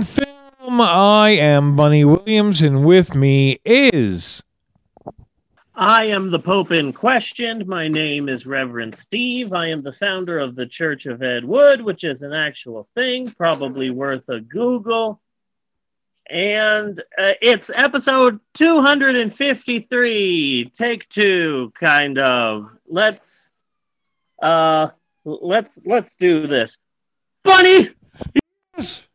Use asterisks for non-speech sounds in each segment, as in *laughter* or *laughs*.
on Film. I am Bunny Williams, and with me is. I am the Pope in question. My name is Reverend Steve. I am the founder of the Church of Ed Wood, which is an actual thing, probably worth a Google. And uh, it's episode 253, take two, kind of. Let's uh let's let's do this. Bunny! Yes.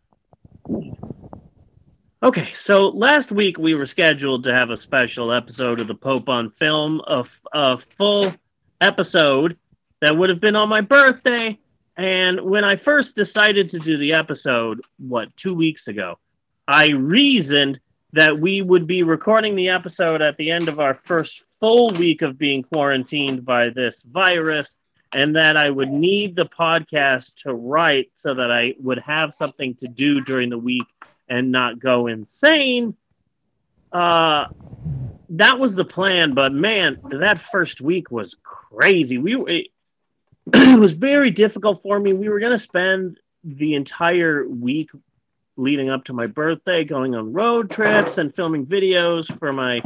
Okay, so last week we were scheduled to have a special episode of the Pope on Film, a, full episode that would have been on my birthday. And when I first decided to do the episode, what, two weeks ago, I reasoned that we would be recording the episode at the end of our first full week of being quarantined by this virus, and that I would need the podcast to write so that I would have something to do during the week and not go insane. Uh, that was the plan, but man, that first week was crazy. We were, it, *clears throat* it was very difficult for me. We were going to spend the entire week leading up to my birthday going on road trips and filming videos for my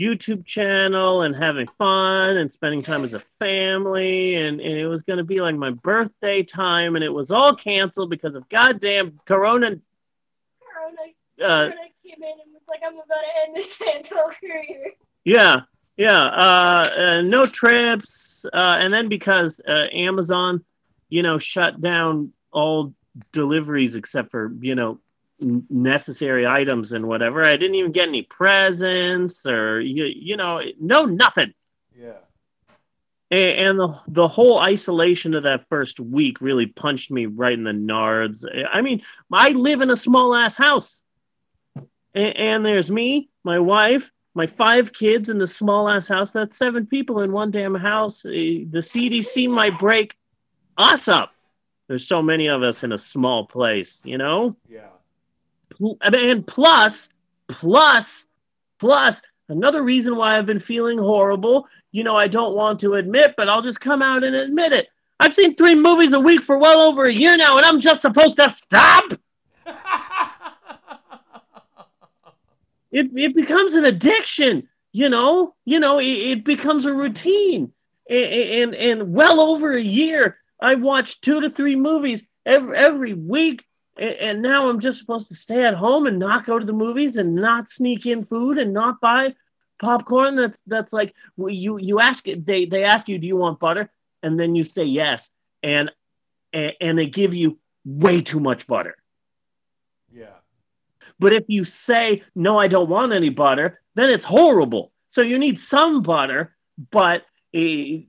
YouTube channel and having fun and spending time as a family. And, and it was going to be like my birthday time, and it was all canceled because of goddamn Corona Corona, uh, Corona came in and was like, I'm about to end this *laughs* man's career. Yeah, yeah. Uh, uh, no trips, uh, and then because uh, Amazon, you know, shut down all deliveries except for you know necessary items and whatever. I didn't even get any presents or you, you know, no nothing. Yeah. A- And the the whole isolation of that first week really punched me right in the nards. I mean, I live in a small ass house, A- and there's me, my wife, my five kids in the small ass house. That's seven people in one damn house. The CDC might break us up. There's so many of us in a small place, you know. Yeah. And plus, plus, plus, another reason why I've been feeling horrible. You know, I don't want to admit, but I'll just come out and admit it. I've seen three movies a week for well over a year now, and I'm just supposed to stop. *laughs* It it becomes an addiction. You know, you know, it, it becomes a routine. A- And and well over a year, I watched two to three movies every every week and, and now I'm just supposed to stay at home and not go to the movies and not sneak in food and not buy popcorn. That's that's like you you ask it, they they ask you do you want butter and then you say yes and and, and they give you way too much butter. Yeah. But if you say no, I don't want any butter, then it's horrible. So you need some butter, but eh,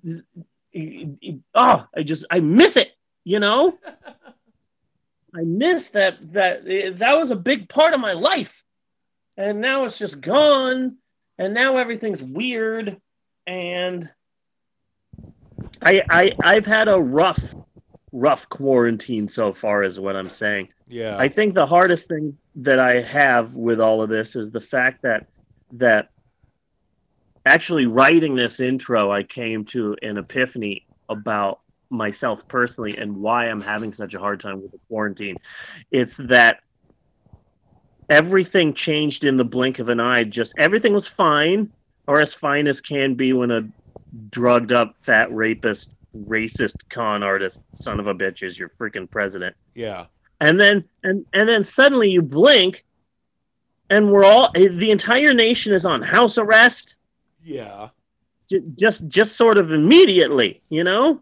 eh, eh, oh, I just I miss it. You know. *laughs* I miss that that eh, that was a big part of my life, and now it's just gone, and now everything's weird, and I I I've had a rough rough quarantine so far, is what I'm saying. Yeah. I think the hardest thing that I have with all of this is the fact that that actually writing this intro, I came to an epiphany about myself personally and why I'm having such a hard time with the quarantine. It's that everything changed in the blink of an eye. Just everything was fine, or as fine as can be when a drugged up fat rapist, racist con artist, son of a bitch is your freaking president yeah. and then and and then suddenly you blink and we're all eh, the entire nation is on house arrest Yeah. j- just just sort of immediately you know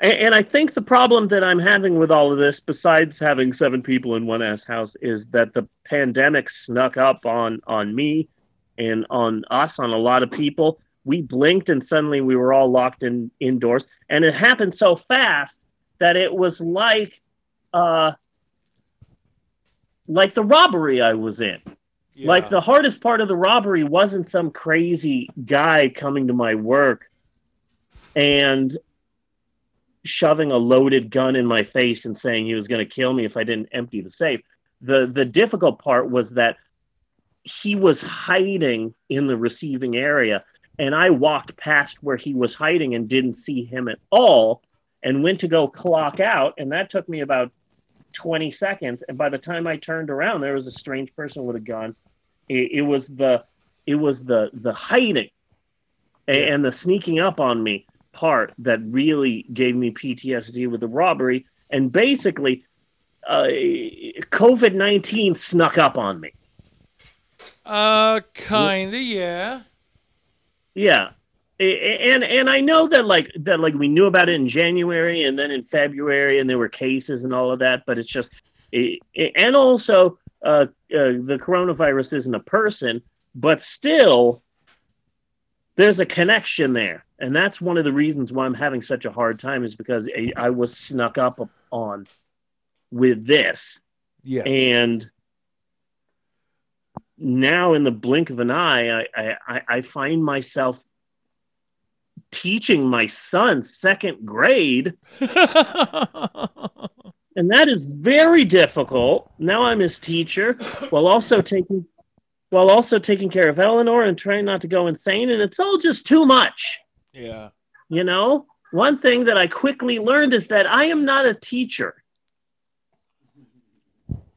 and, and i think the problem that i'm having with all of this besides having seven people in one ass house is that the pandemic snuck up on on me and on us on a lot of people. We blinked and suddenly we were all locked in indoors. And it happened so fast that it was like uh like the robbery i was in. Yeah. like the hardest part of the robbery wasn't some crazy guy coming to my work and shoving a loaded gun in my face and saying he was going to kill me if I didn't empty the safe. The the difficult part was that he was hiding in the receiving area and I walked past where he was hiding and didn't see him at all and went to go clock out and that took me about 20 seconds. And by the time I turned around, there was a strange person with a gun. It, it was the it was the the hiding and the sneaking up on me part that really gave me PTSD with the robbery. And basically, uh, COVID 19 snuck up on me. Uh, kinda, yeah. Yeah. And and I know that like that like we knew about it in January and then in February and there were cases and all of that, but it's just it, and also uh, uh, the coronavirus isn't a person, but still there's a connection there, and that's one of the reasons why I'm having such a hard time is because I, I was snuck up on with this, Yeah. and now in the blink of an eye, I, I, I find myself teaching my son second grade, *laughs* and that is very difficult. Now I'm his teacher while also taking while also taking care of Eleanor and trying not to go insane, and it's all just too much. Yeah. You know, one thing that I quickly learned is that I am not a teacher.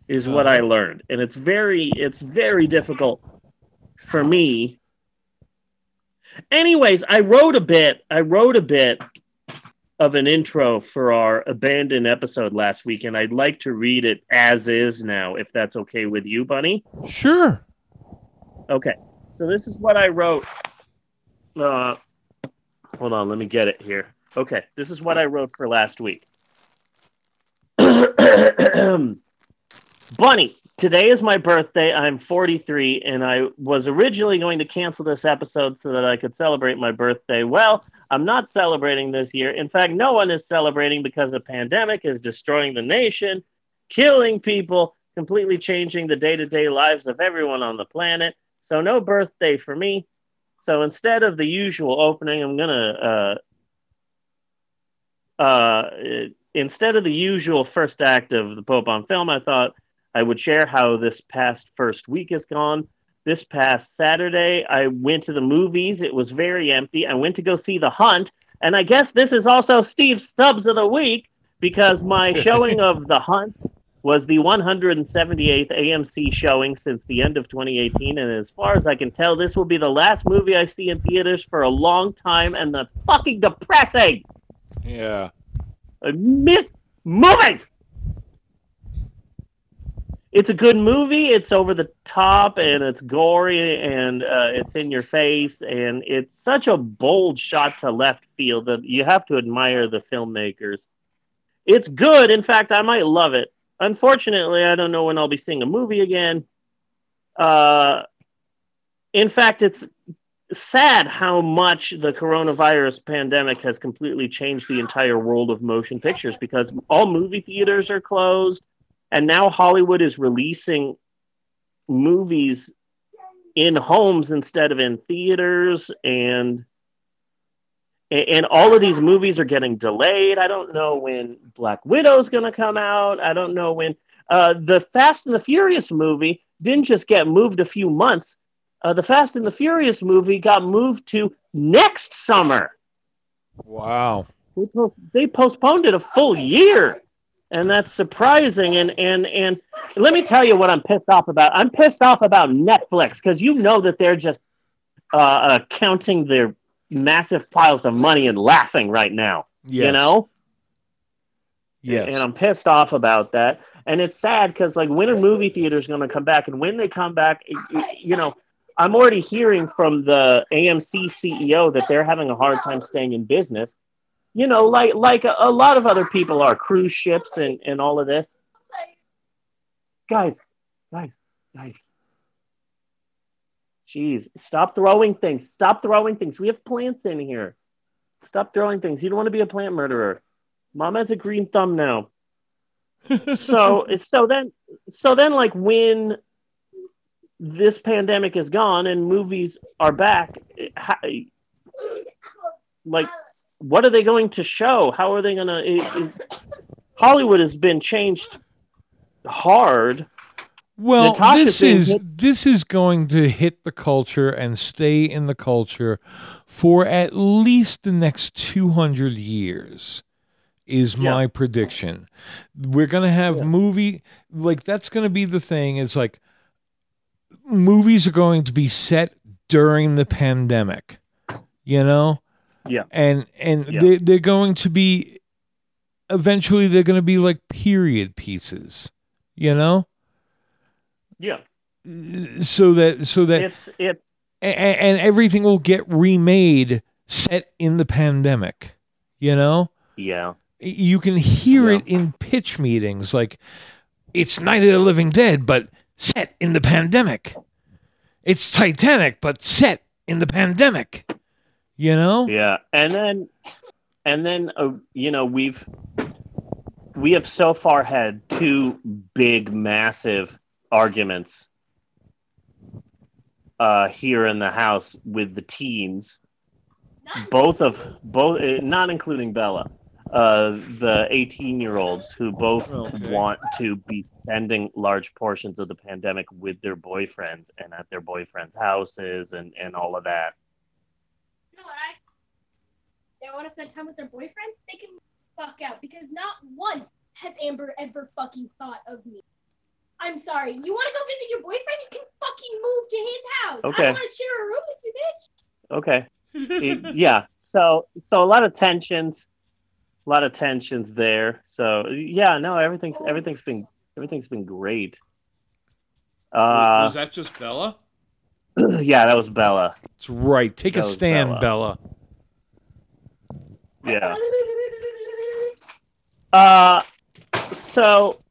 Is what I learned, and it's very it's very difficult for me. Anyways, I wrote a bit. I wrote a bit of an intro for our abandoned episode last week, and I'd like to read it as is now, if that's okay with you, Bunny. Sure. Okay, so this is what I wrote. Uh, hold on, let me get it here. Okay, this is what I wrote for last week. *clears throat* Bunny, today is my birthday. I'm 43, and I was originally going to cancel this episode so that I could celebrate my birthday. Well, I'm not celebrating this year. In fact, no one is celebrating because the pandemic is destroying the nation, killing people, completely changing the day to day lives of everyone on the planet. So, no birthday for me. So, instead of the usual opening, I'm going to, uh, uh, instead of the usual first act of the Pope on film, I thought I would share how this past first week has gone. This past Saturday, I went to the movies. It was very empty. I went to go see The Hunt. And I guess this is also Steve Stubbs of the Week because my *laughs* showing of The Hunt was the 178th AMC showing since the end of 2018. And as far as I can tell, this will be the last movie I see in theaters for a long time. And that's fucking depressing. Yeah. I miss movies. It's a good movie. It's over the top and it's gory and uh, it's in your face and it's such a bold shot to left field that you have to admire the filmmakers. It's good. In fact, I might love it. Unfortunately, I don't know when I'll be seeing a movie again. Uh, in fact, it's sad how much the coronavirus pandemic has completely changed the entire world of motion pictures because all movie theaters are closed and now Hollywood is releasing movies in homes instead of in theaters and and all of these movies are getting delayed. I don't know when Black Widow's going to come out. I don't know when uh, the Fast and the Furious movie didn't just get moved a few months. Uh, the Fast and the Furious movie got moved to next summer. Wow. They, post- they postponed it a full year, and that's surprising. And and and let me tell you what I'm pissed off about. I'm pissed off about Netflix because you know that they're just uh, uh, counting their massive piles of money and laughing right now. Yes. You know. Yes. And I'm pissed off about that. And it's sad because, like, when are movie theaters going to come back? And when they come back, you know, I'm already hearing from the AMC CEO that they're having a hard time staying in business. You know, like like a, a lot of other people are cruise ships and and all of this. Guys, guys, guys. Jeez, stop throwing things. Stop throwing things. We have plants in here. Stop throwing things. You don't want to be a plant murderer. Mom has a green thumb now. so *laughs* so then so then like when this pandemic is gone and movies are back how, like what are they going to show how are they going to hollywood has been changed hard Well, Natasha this is hit- this is going to hit the culture and stay in the culture for at least the next 200 years. is Yeah. my prediction. We're going to have Yeah. movie like that's going to be the thing. It's like movies are going to be set during the pandemic. You know? Yeah. And and Yeah. they they're going to be eventually they're going to be like period pieces. You know? Yeah, So that so that it's it. and everything will get remade set in the pandemic you know? Yeah, you can hear Yeah. it in pitch meetings like it's night of the living dead but set in the pandemic. It's titanic but set in the pandemic. You know? Yeah, and then and then uh, you know we've we have so far had two big, massive arguments uh, here in the house with the teens. Both of both uh, not including bella uh the 18 year olds who both Okay. want to be spending large portions of the pandemic with their boyfriends and at their boyfriends houses and and all of that you know what I they want to spend time with their boyfriends, they can fuck out because not once has Amber ever fucking thought of me. I'm sorry. You want to go visit your boyfriend? You can fucking move to his house. Okay. I want to share a room with you, bitch. okay *laughs* It- yeah so so a lot of tensions a lot of tensions there so yeah no everything's everything's been everything's been great uh was that just bella *clears throat* yeah that was bella that's right take a That was stand bella. yeah *laughs* Uh, so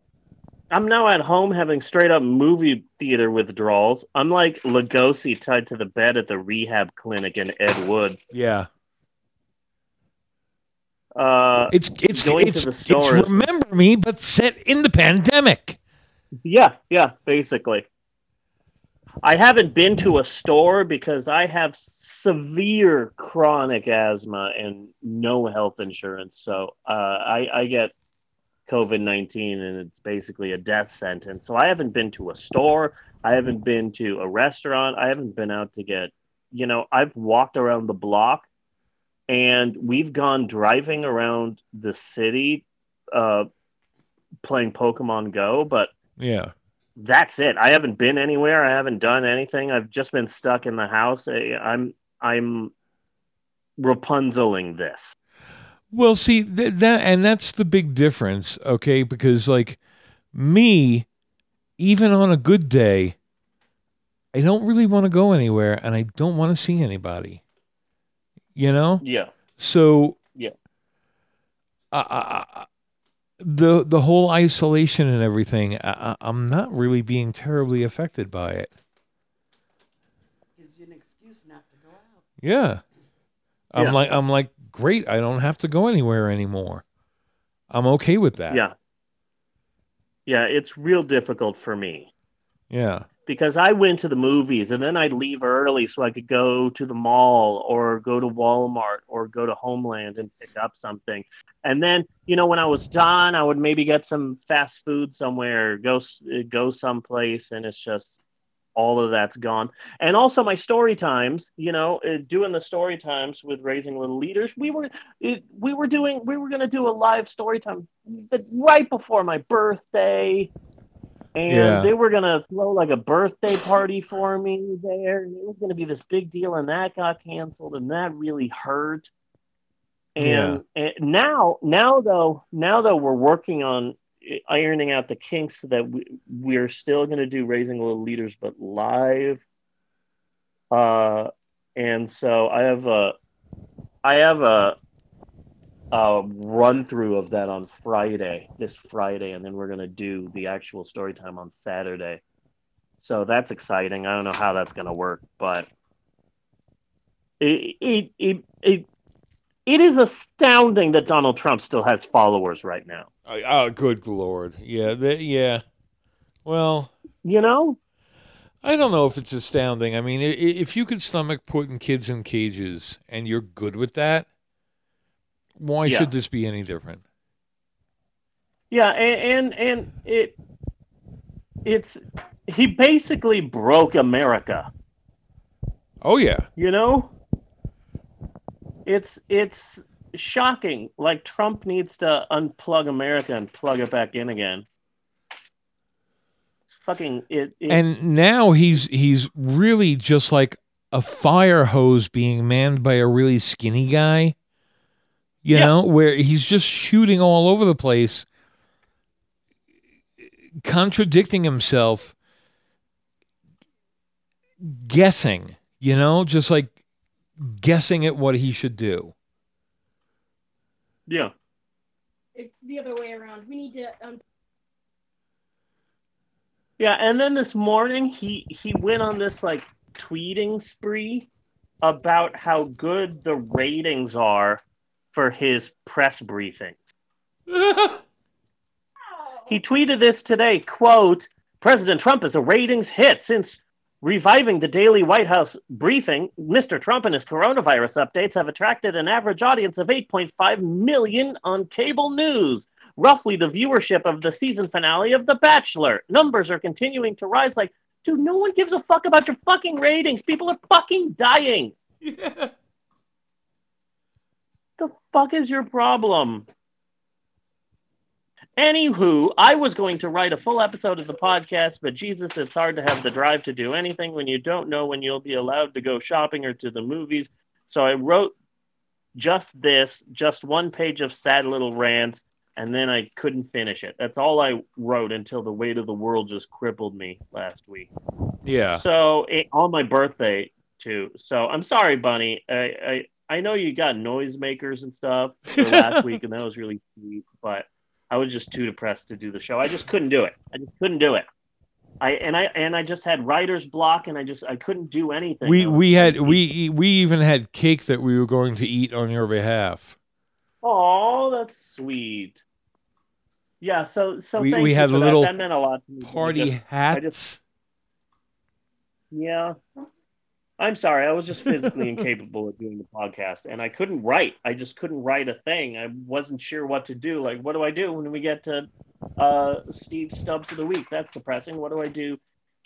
I'm now at home having straight up movie theater withdrawals. I'm like Lugosi tied to the bed at the rehab clinic in Ed Wood. yeah Uh, it's it's Going to it's, the it's remember me but set in the pandemic yeah, yeah, basically. I haven't been to a store because I have severe chronic asthma and no health insurance. So uh, I, I get COVID 19 and it's basically a death sentence. So I haven't been to a store. I haven't been to a restaurant. I haven't been out to get, you know, I've walked around the block and we've gone driving around the city uh, playing Pokemon Go, but yeah that's it. I haven't been anywhere. I haven't done anything. I've just been stuck in the house. I'm I'm Rapunzeling this. Well, see th- that, and that's the big difference, okay? Because like me, even on a good day, I don't really want to go anywhere, and I don't want to see anybody. You know, Yeah. so Yeah. I, I, I- the the whole isolation and everything, I, I- I'm not really being terribly affected by it. Gives you an excuse not to go out. Yeah. I'm Yeah. like I'm like great, I don't have to go anywhere anymore. I'm okay with that. Yeah. Yeah, it's real difficult for me Yeah. because I went to the movies and then I'd leave early so I could go to the mall or go to Walmart or go to Homeland and pick up something. And then, you know, when I was done, I would maybe get some fast food somewhere, go go someplace and it's just all of that's gone. And also my story times, you know, uh, doing the story times with raising little leaders, we were it, we were doing we were going to do a live story time but right before my birthday and Yeah. they were gonna throw like a birthday party for me there and it was gonna be this big deal and that got canceled and that really hurt and, and now now though now though we're working on ironing out the kinks so that we, we're still gonna do raising little leaders but live uh and so i have a i have a run through of that on Friday, this Friday, and then we're gonna do the actual story time on Saturday. So that's exciting. I don't know how that's gonna work, but it it it it, it is astounding that Donald Trump still has followers right now. Oh, good lord. Yeah, the, yeah. Well, You know? I don't know if it's astounding. I mean, if you could stomach putting kids in cages and you're good with that, why Yeah. should this be any different? Yeah, and, and and it it's he basically broke America. Oh yeah. you know it's it's shocking. Like Trump needs to unplug America and plug it back in again. It's fucking it. it and now he's he's really just like a fire hose being manned by a really skinny guy. You Yeah. know, where he's just shooting all over the place, contradicting himself, guessing, you know, just like guessing at what he should do. Yeah. It's the other way around. We need to. Um, Yeah, and then this morning he he went on this like tweeting spree about how good the ratings are for his press briefings. *laughs* He tweeted this today, quote, President Trump is a ratings hit since reviving the daily White House briefing. Mr. Trump and his coronavirus updates have attracted an average audience of 8.5 million on cable news, roughly the viewership of the season finale of The Bachelor. Numbers are continuing to rise like, dude, no one gives a fuck about your fucking ratings. People are fucking dying. *laughs* yeah. The fuck is your problem? Anywho, I was going to write a full episode of the podcast, but Jesus, it's hard to have the drive to do anything when you don't know when you'll be allowed to go shopping or to the movies. So I wrote just this, just one page of sad little rants, and then I couldn't finish it. That's all I wrote until the weight of the world just crippled me last week. Yeah. So it, on my birthday too. So I'm sorry, Bunny. I, I I know you got noisemakers and stuff for last *laughs* week, and that was really sweet. But I was just too depressed to do the show. I just couldn't do it. I just couldn't do it. I and I and I just had writer's block, and I just I couldn't do anything. We we had we we even had cake that we were going to eat on your behalf. Oh, that's sweet. Yeah. So so We- thank we you had for that. little That meant a lot to me. Party because- hats. Yeah. I'm sorry. I was just physically *laughs* incapable of doing the podcast and I couldn't write. I just couldn't write a thing. I wasn't sure what to do. Like, what do I do when we get to uh, Steve Stubbs of the Week? That's depressing. What do I do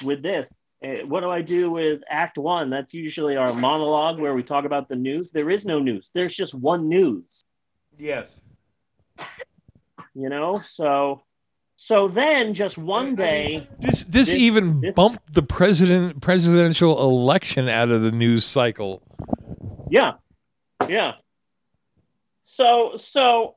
with this? Uh, What do I do with Act One? That's usually our monologue where we talk about the news. There is no news, there's just one news, yes. you know? So. So then, just one day, This this, This- even this- bumped the president presidential election out of the news cycle. Yeah. Yeah. So so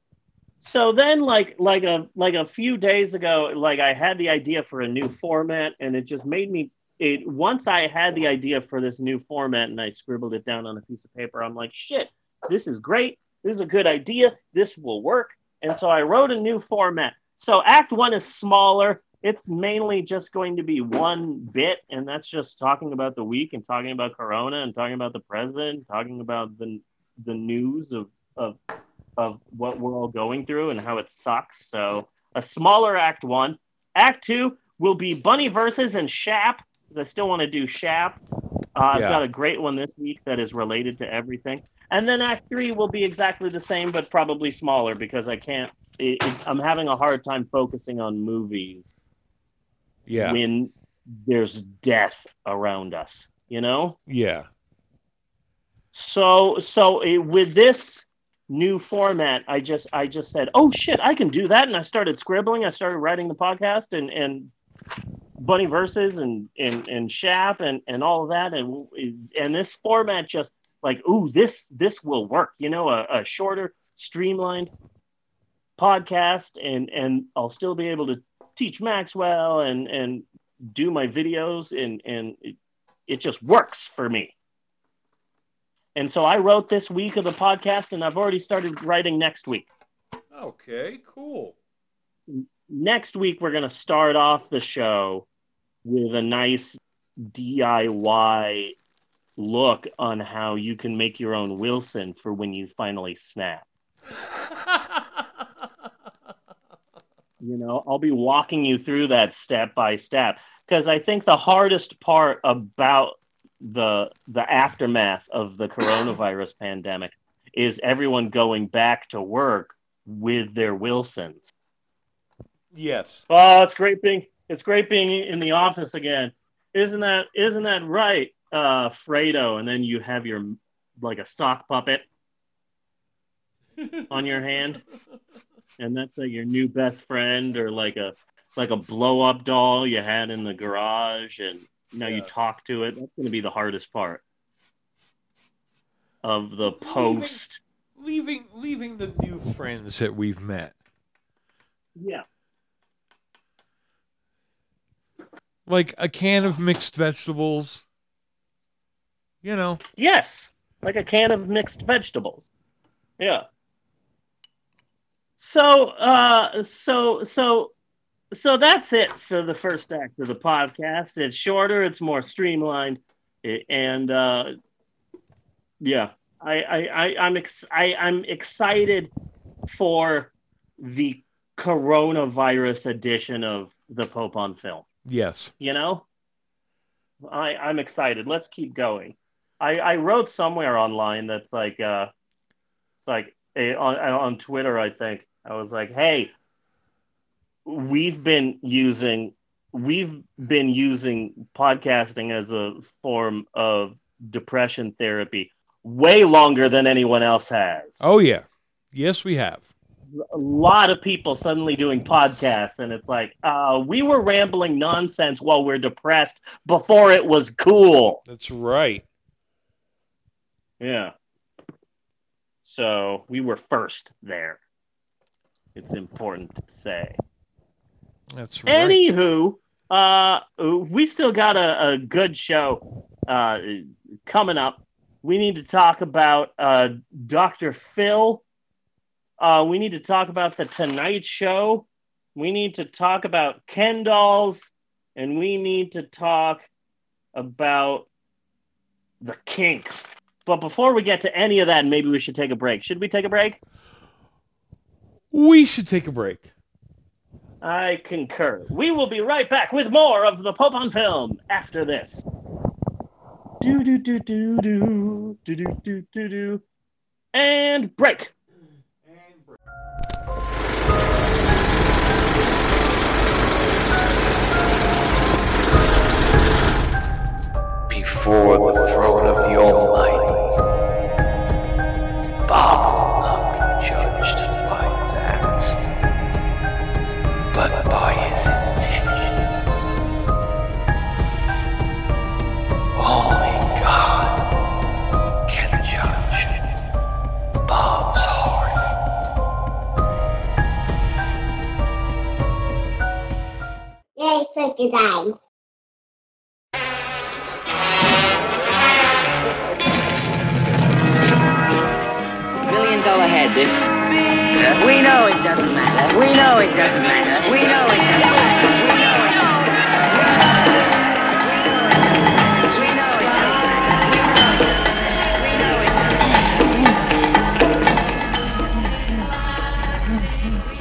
so then like like a like a few days ago like I had the idea for a new format and it just made me it once I had the idea for this new format and I scribbled it down on a piece of paper I'm like shit this is great this is a good idea this will work and so I wrote a new format so act 1 is smaller. It's mainly just going to be one bit and that's just talking about the week and talking about corona and talking about the president talking about the the news of of of what we're all going through and how it sucks. So a smaller act one. Act two will be bunny versus and shap because i still want to do shap uh, i've got a great one this week that is related to everything. And then act three will be exactly the same but probably smaller because i can't it, it, i'm having a hard time focusing on movies Yeah. when there's death around us you know Yeah. so so eh, with this new format i just i just said oh shit i can do that and i started scribbling i started writing the podcast and and bunny verses and and and shap and and all of that and and this format just like ooh this this will work you know a, a shorter streamlined podcast and and i'll still be able to teach maxwell and and do my videos and and it, it just works for me and so I wrote this week of the podcast, and I've already started writing next week. Okay. Cool. Next week, we're going to start off the show with a nice DIY look on how you can make your own Wilson for when you finally snap. *laughs* You know, I'll be walking you through that step by step because I think the hardest part about the the aftermath of the coronavirus *coughs* pandemic is everyone going back to work with their Wilsons. yes. Oh, it's great being it's great being in the office again. Isn't that isn't that right, uh, Fredo? And then you have your like a sock puppet. *laughs* on your hand, and that's like your new best friend, or like a like a blow up doll you had in the garage, and now you talk to it. That's going to be the hardest part of the post. leaving leaving the new friends that we've met. Yeah, Like a can of mixed vegetables. You know. yes, like a can of mixed vegetables. Yeah. So, uh, so, so, so that's it for the first act of the podcast. It's shorter, it's more streamlined, and uh, yeah, I, I, I, I'm, ex- I, I'm excited for the coronavirus edition of the Pope on film. Yes. You know, I, I'm excited. Let's keep going. I, I wrote somewhere online that's like, uh, it's like a, on, on Twitter, I think. I was like, hey, we've been using we've been using podcasting as a form of depression therapy way longer than anyone else has. Oh yeah. Yes, we have. A lot of people suddenly doing podcasts, and it's like, uh, we were rambling nonsense while we're depressed before it was cool. That's right. Yeah. So we were first there. It's important to say. That's right. Anywho, uh, we still got a, a good show uh, coming up. We need to talk about uh, Dr. Phil. Uh, we need to talk about the Tonight Show. We need to talk about Ken dolls, and we need to talk about the Kinks. But before we get to any of that, maybe we should take a break. Should we take a break? We should take a break. I concur. We will be right back with more of the Pope on Film after this. Do do do do do do do do do do, and break. before the throne of the Almighty. design. Million dollar head, this. We know it doesn't matter. We know it doesn't matter. We know it doesn't matter.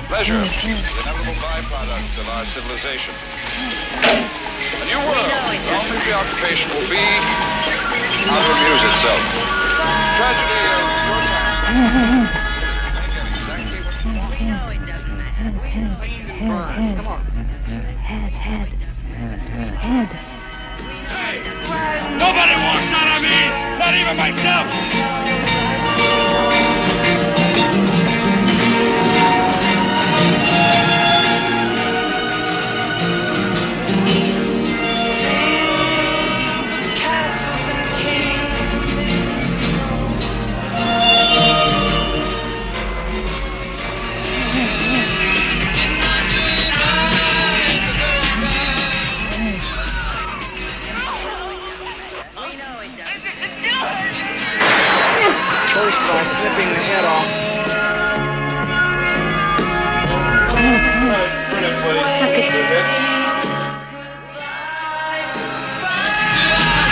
pleasure, the inevitable byproduct of our civilization. A new the only preoccupation will be how to amuse itself. Tragedy of your time. You it doesn't matter. Come on. Nobody wants none of me, not even myself.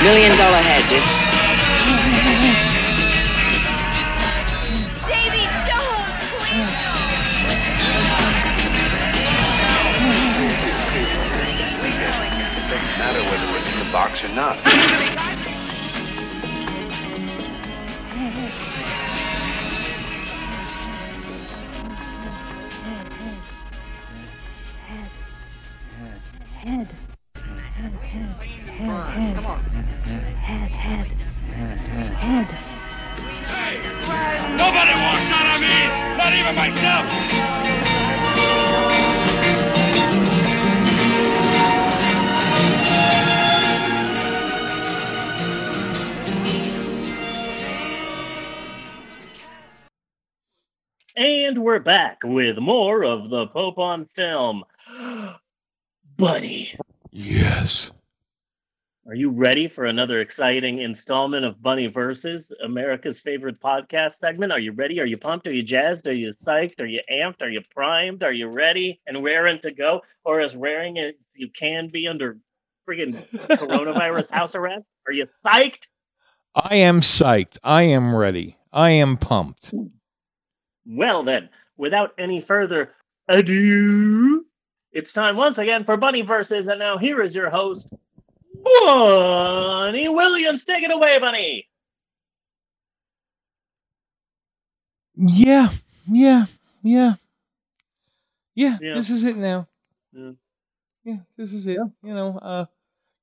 Million dollar head, this. Davy, don't! Doesn't matter whether it's in the box or not. Back with more of the Pope on film. *gasps* Buddy, Yes. are you ready for another exciting installment of Bunny Versus, America's favorite podcast segment? Are you ready? Are you pumped? Are you jazzed? Are you psyched? Are you amped? Are you primed? Are you ready and raring to go? Or as raring as you can be under friggin' coronavirus *laughs* house arrest? Are you psyched? I am psyched. I am ready. I am pumped. Hmm. Well, then, without any further ado, it's time once again for Bunny Versus. And now here is your host, Bunny Williams. Take it away, Bunny. Yeah. Yeah. Yeah. Yeah. Yeah. This is it now. Yeah. Yeah, this is it. You know, uh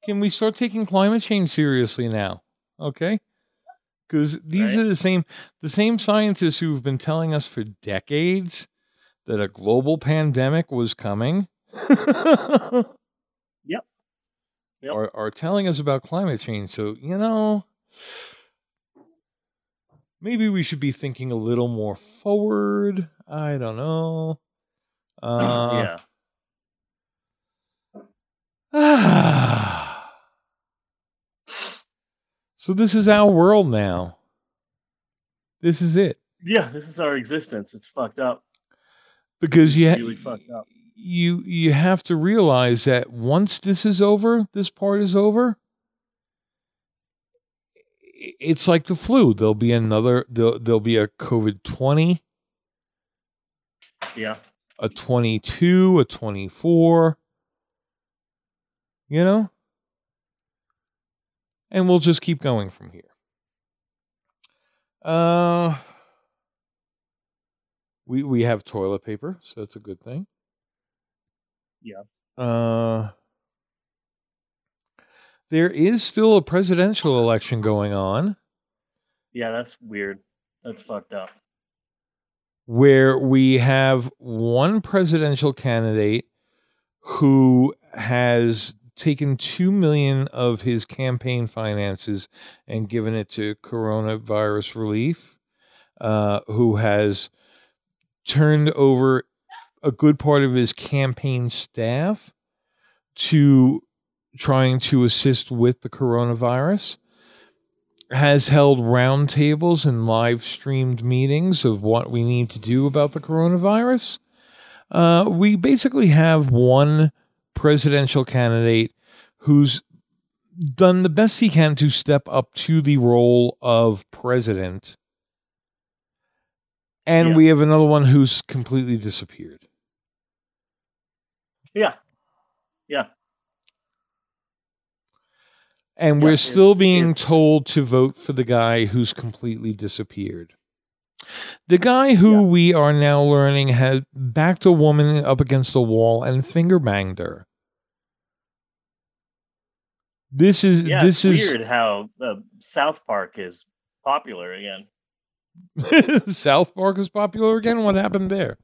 can we start taking climate change seriously now? Okay? Cuz these Right. are the same the same scientists who've been telling us for decades that a global pandemic was coming. *laughs* Yep. Yep. Are are telling us about climate change. So, you know, maybe we should be thinking a little more forward. I don't know. *clears throat* Uh yeah. *sighs* so this is our world now. This is it. Yeah, this is our existence. It's fucked up. Because you Really fucked up. you you have to realize that once this is over, this part is over. It's like the flu. There'll be another. There'll, there'll be a COVID twenty, Yeah. a twenty two, a twenty four. You know, and we'll just keep going from here. Uh, we we have toilet paper, so that's a good thing. Yeah. Uh, there is still a presidential election going on Yeah, that's weird. That's fucked up. where we have one presidential candidate who has taken 2 million of his campaign finances and given it to coronavirus relief uh, who has turned over a good part of his campaign staff to trying to assist with the coronavirus has held roundtables and live streamed meetings of what we need to do about the coronavirus. Uh, we basically have one presidential candidate who's done the best he can to step up to the role of president. And Yeah. we have another one who's completely disappeared. Yeah. Yeah. And Yeah, we're still being told to vote for the guy who's completely disappeared. The guy who Yeah. we are now learning had backed a woman up against a wall and finger banged her. This is Yeah. this it's is weird how uh, South Park is popular again. *laughs* South Park is popular again. What happened there?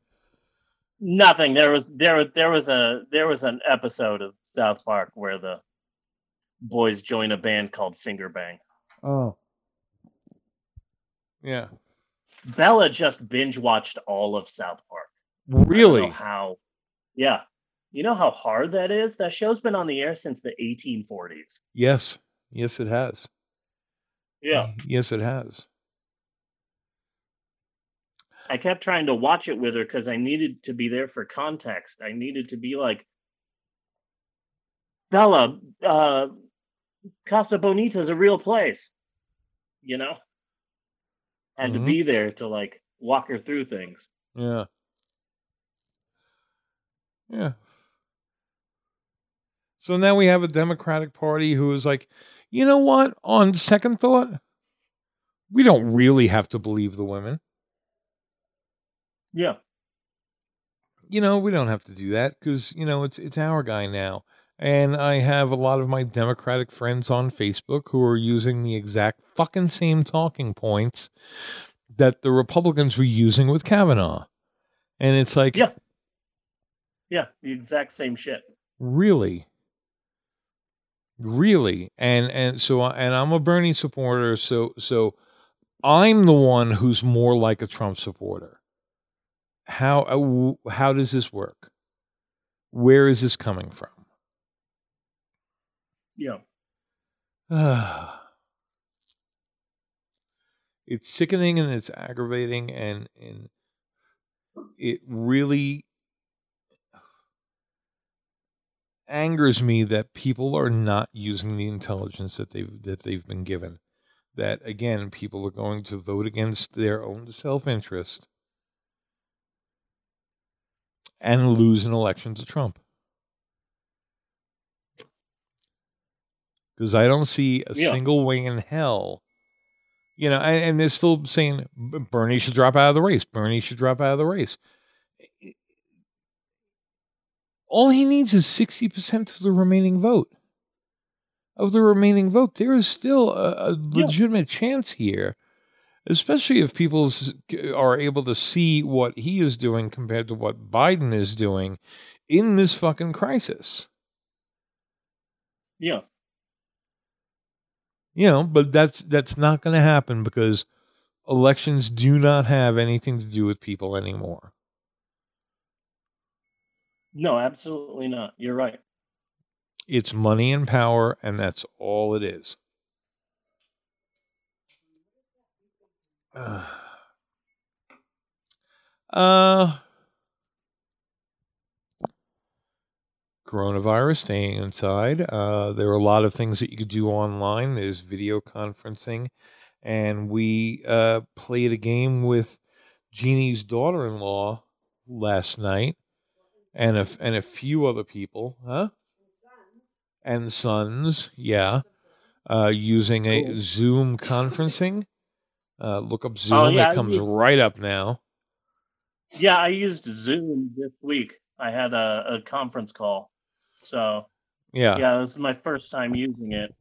Nothing. There was there was there was a there was an episode of South Park where the boys join a band called Finger Bang. Oh, yeah, Bella just binge watched all of South Park. I don't know really? how? Yeah. You know how hard that is? That show's been on the air since the 1840s. Yes, yes, it has. Yeah. yes, it has. I kept trying to watch it with her because I needed to be there for context. I needed to be like, Bella, uh, Casa Bonita is a real place, you know? Had Mhm. to be there to like walk her through things. Yeah. Yeah. So now we have a Democratic Party who is like, you know what? On second thought, we don't really have to believe the women. Yeah. You know, we don't have to do that because you know it's it's our guy now. And I have a lot of my Democratic friends on Facebook who are using the exact fucking same talking points that the Republicans were using with Kavanaugh. And it's like, Yeah. Yeah, the exact same shit. really really and and so I- and i'm a bernie supporter so so i'm the one who's more like a trump supporter how uh, how does this work where is this coming from Yeah. *sighs* it's sickening and it's aggravating and and it really angers me that people are not using the intelligence that they've that they've been given that again people are going to vote against their own self-interest and lose an election to Trump because I don't see a Yeah. single way in hell you know, and, and they're still saying Bernie should drop out of the race. Bernie should drop out of the race. All he needs is 60% of the remaining vote. Of the remaining vote, there is still a, a Yeah. legitimate chance here, especially if people are able to see what he is doing compared to what Biden is doing in this fucking crisis. Yeah. You know but that's that's not going to happen because elections do not have anything to do with people anymore No, absolutely not. You're right. it's money and power and that's all it is *sighs* uh coronavirus staying inside. Uh there are a lot of things that you could do online. There's video conferencing. And we uh played a game with jeannie's daughter-in-law last night and a, and a few other people huh? And sons yeah. Uh using a Cool. zoom conferencing. Uh look up zoom. Oh, yeah, it comes use- right up now. Yeah, I used Zoom this week. I had a, a conference call. So yeah yeah, this is my first time using it.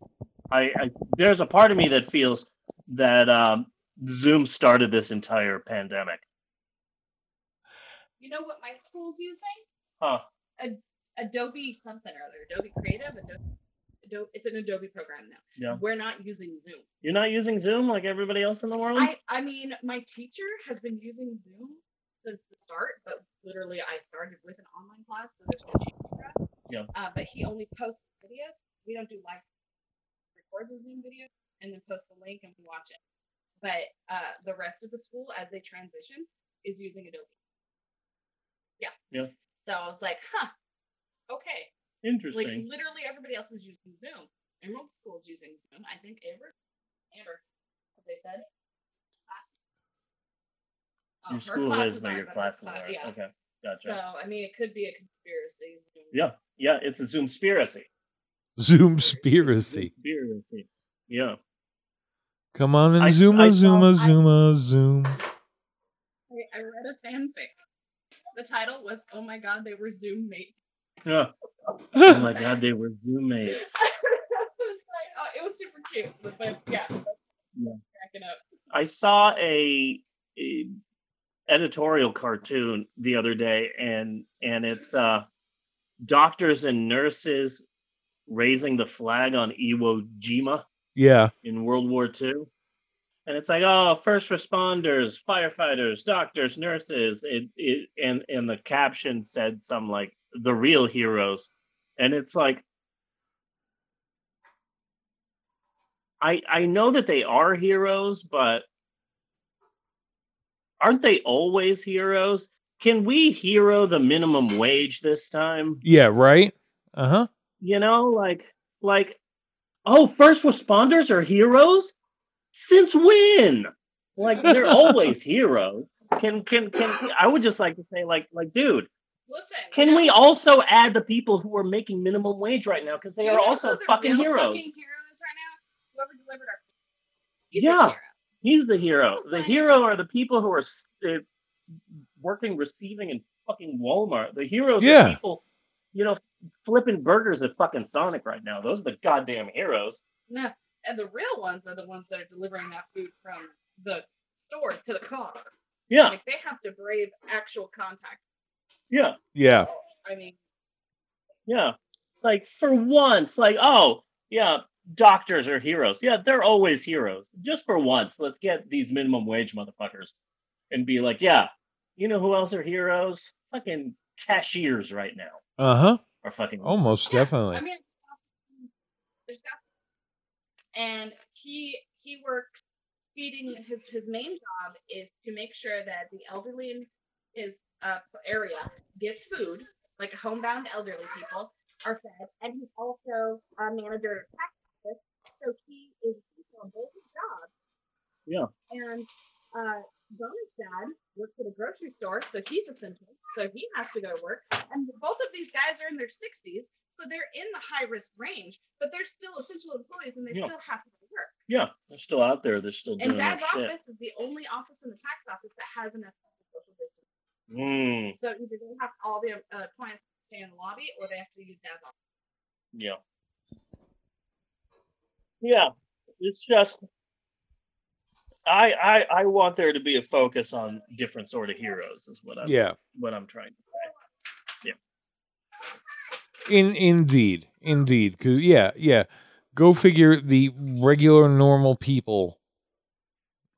I, I there's a part of me that feels that um, Zoom started this entire pandemic. You know what my school's using? Huh. Adobe something or other. Adobe Creative. Adobe, Adobe it's an Adobe program now. Yeah. We're not using Zoom. You're not using Zoom like everybody else in the world? I I mean, my teacher has been using Zoom since the start, but literally I started with an online class, so there's no change for us. Yeah. Uh, but he only posts videos. We don't do live records a Zoom video and then post the link and we watch it. But uh, the rest of the school, as they transition, is using Adobe. Yeah. Yeah. So I was like, huh, okay. Interesting. Like literally everybody else is using Zoom. Emerald School is using Zoom. I think Amber, Amber, what they said. Uh, your school is where your classes cla- are. Yeah. Okay. Gotcha. So I mean, it could be a conspiracy. Zoom. yeah. Yeah, it's a Zoom spiracy. zoom spiracy Conspiracy. Yeah. come on and I- zoom I a zoom a I- zoom a zoom I, I read a fanfic. The title was "Oh my God, they were Zoom mates." Yeah. *laughs* Oh my god, they were Zoom mates. it was *laughs* like, oh, it was super cute, but, but yeah, Yeah. cracking up. I saw a, a editorial cartoon the other day, and and it's uh, doctors and nurses raising the flag on Iwo Jima yeah in World War II. And it's like, oh, first responders, firefighters, doctors, nurses. It, it and and the caption said some like the real heroes. And it's like I I know that they are heroes, but aren't they always heroes? Can we hero the minimum wage this time? yeah right uh-huh You know, like like oh, first responders are heroes? Since when? Like they're *laughs* always heroes. Can can can I would just like to say like like dude, Listen, can we also add the people who are making minimum wage right now because they are also the fucking real heroes. Fucking heroes right now. Whoever delivered our. He's a Yeah. hero. He's the hero. The hero are the people who are uh, working receiving in fucking Walmart. The heroes Yeah. are people, you know, flipping burgers at fucking Sonic right now. Those are the goddamn heroes. No, and the real ones are the ones that are delivering that food from the store to the car. Yeah, Like they have to brave actual contact. yeah, Yeah. I mean, yeah. It's like for once, like oh yeah, doctors are heroes. Yeah, they're always heroes. Just for once, let's get these minimum wage motherfuckers and be like, yeah, you know who else are heroes? Fucking cashiers right now Uh huh. are fucking. Oh, most definitely. I mean, there's got, and he he works feeding his his main job is to make sure that the elderly in his uh, area gets food, like homebound elderly people are fed, and he's also a manager of tax office, so he is on both his jobs. Yeah. And uh, Bonus dad works at a grocery store, so he's essential, so he has to go to work. And both of these guys are in their 60s, so they're in the high risk range, but they're still essential employees and they Yeah. still have to go to work. Yeah, they're still out there. They're still doing And dad's shit. office is the only office in the tax office that has enough social distance. Mm, So either they have all the uh, clients stay in the lobby or they have to use dad's office. yeah. Yeah, it's just I I I want there to be a focus on different sort of heroes is what I'm Yeah. what I'm trying to say. Yeah. In indeed, indeed, because yeah, yeah. Go figure. The regular, normal people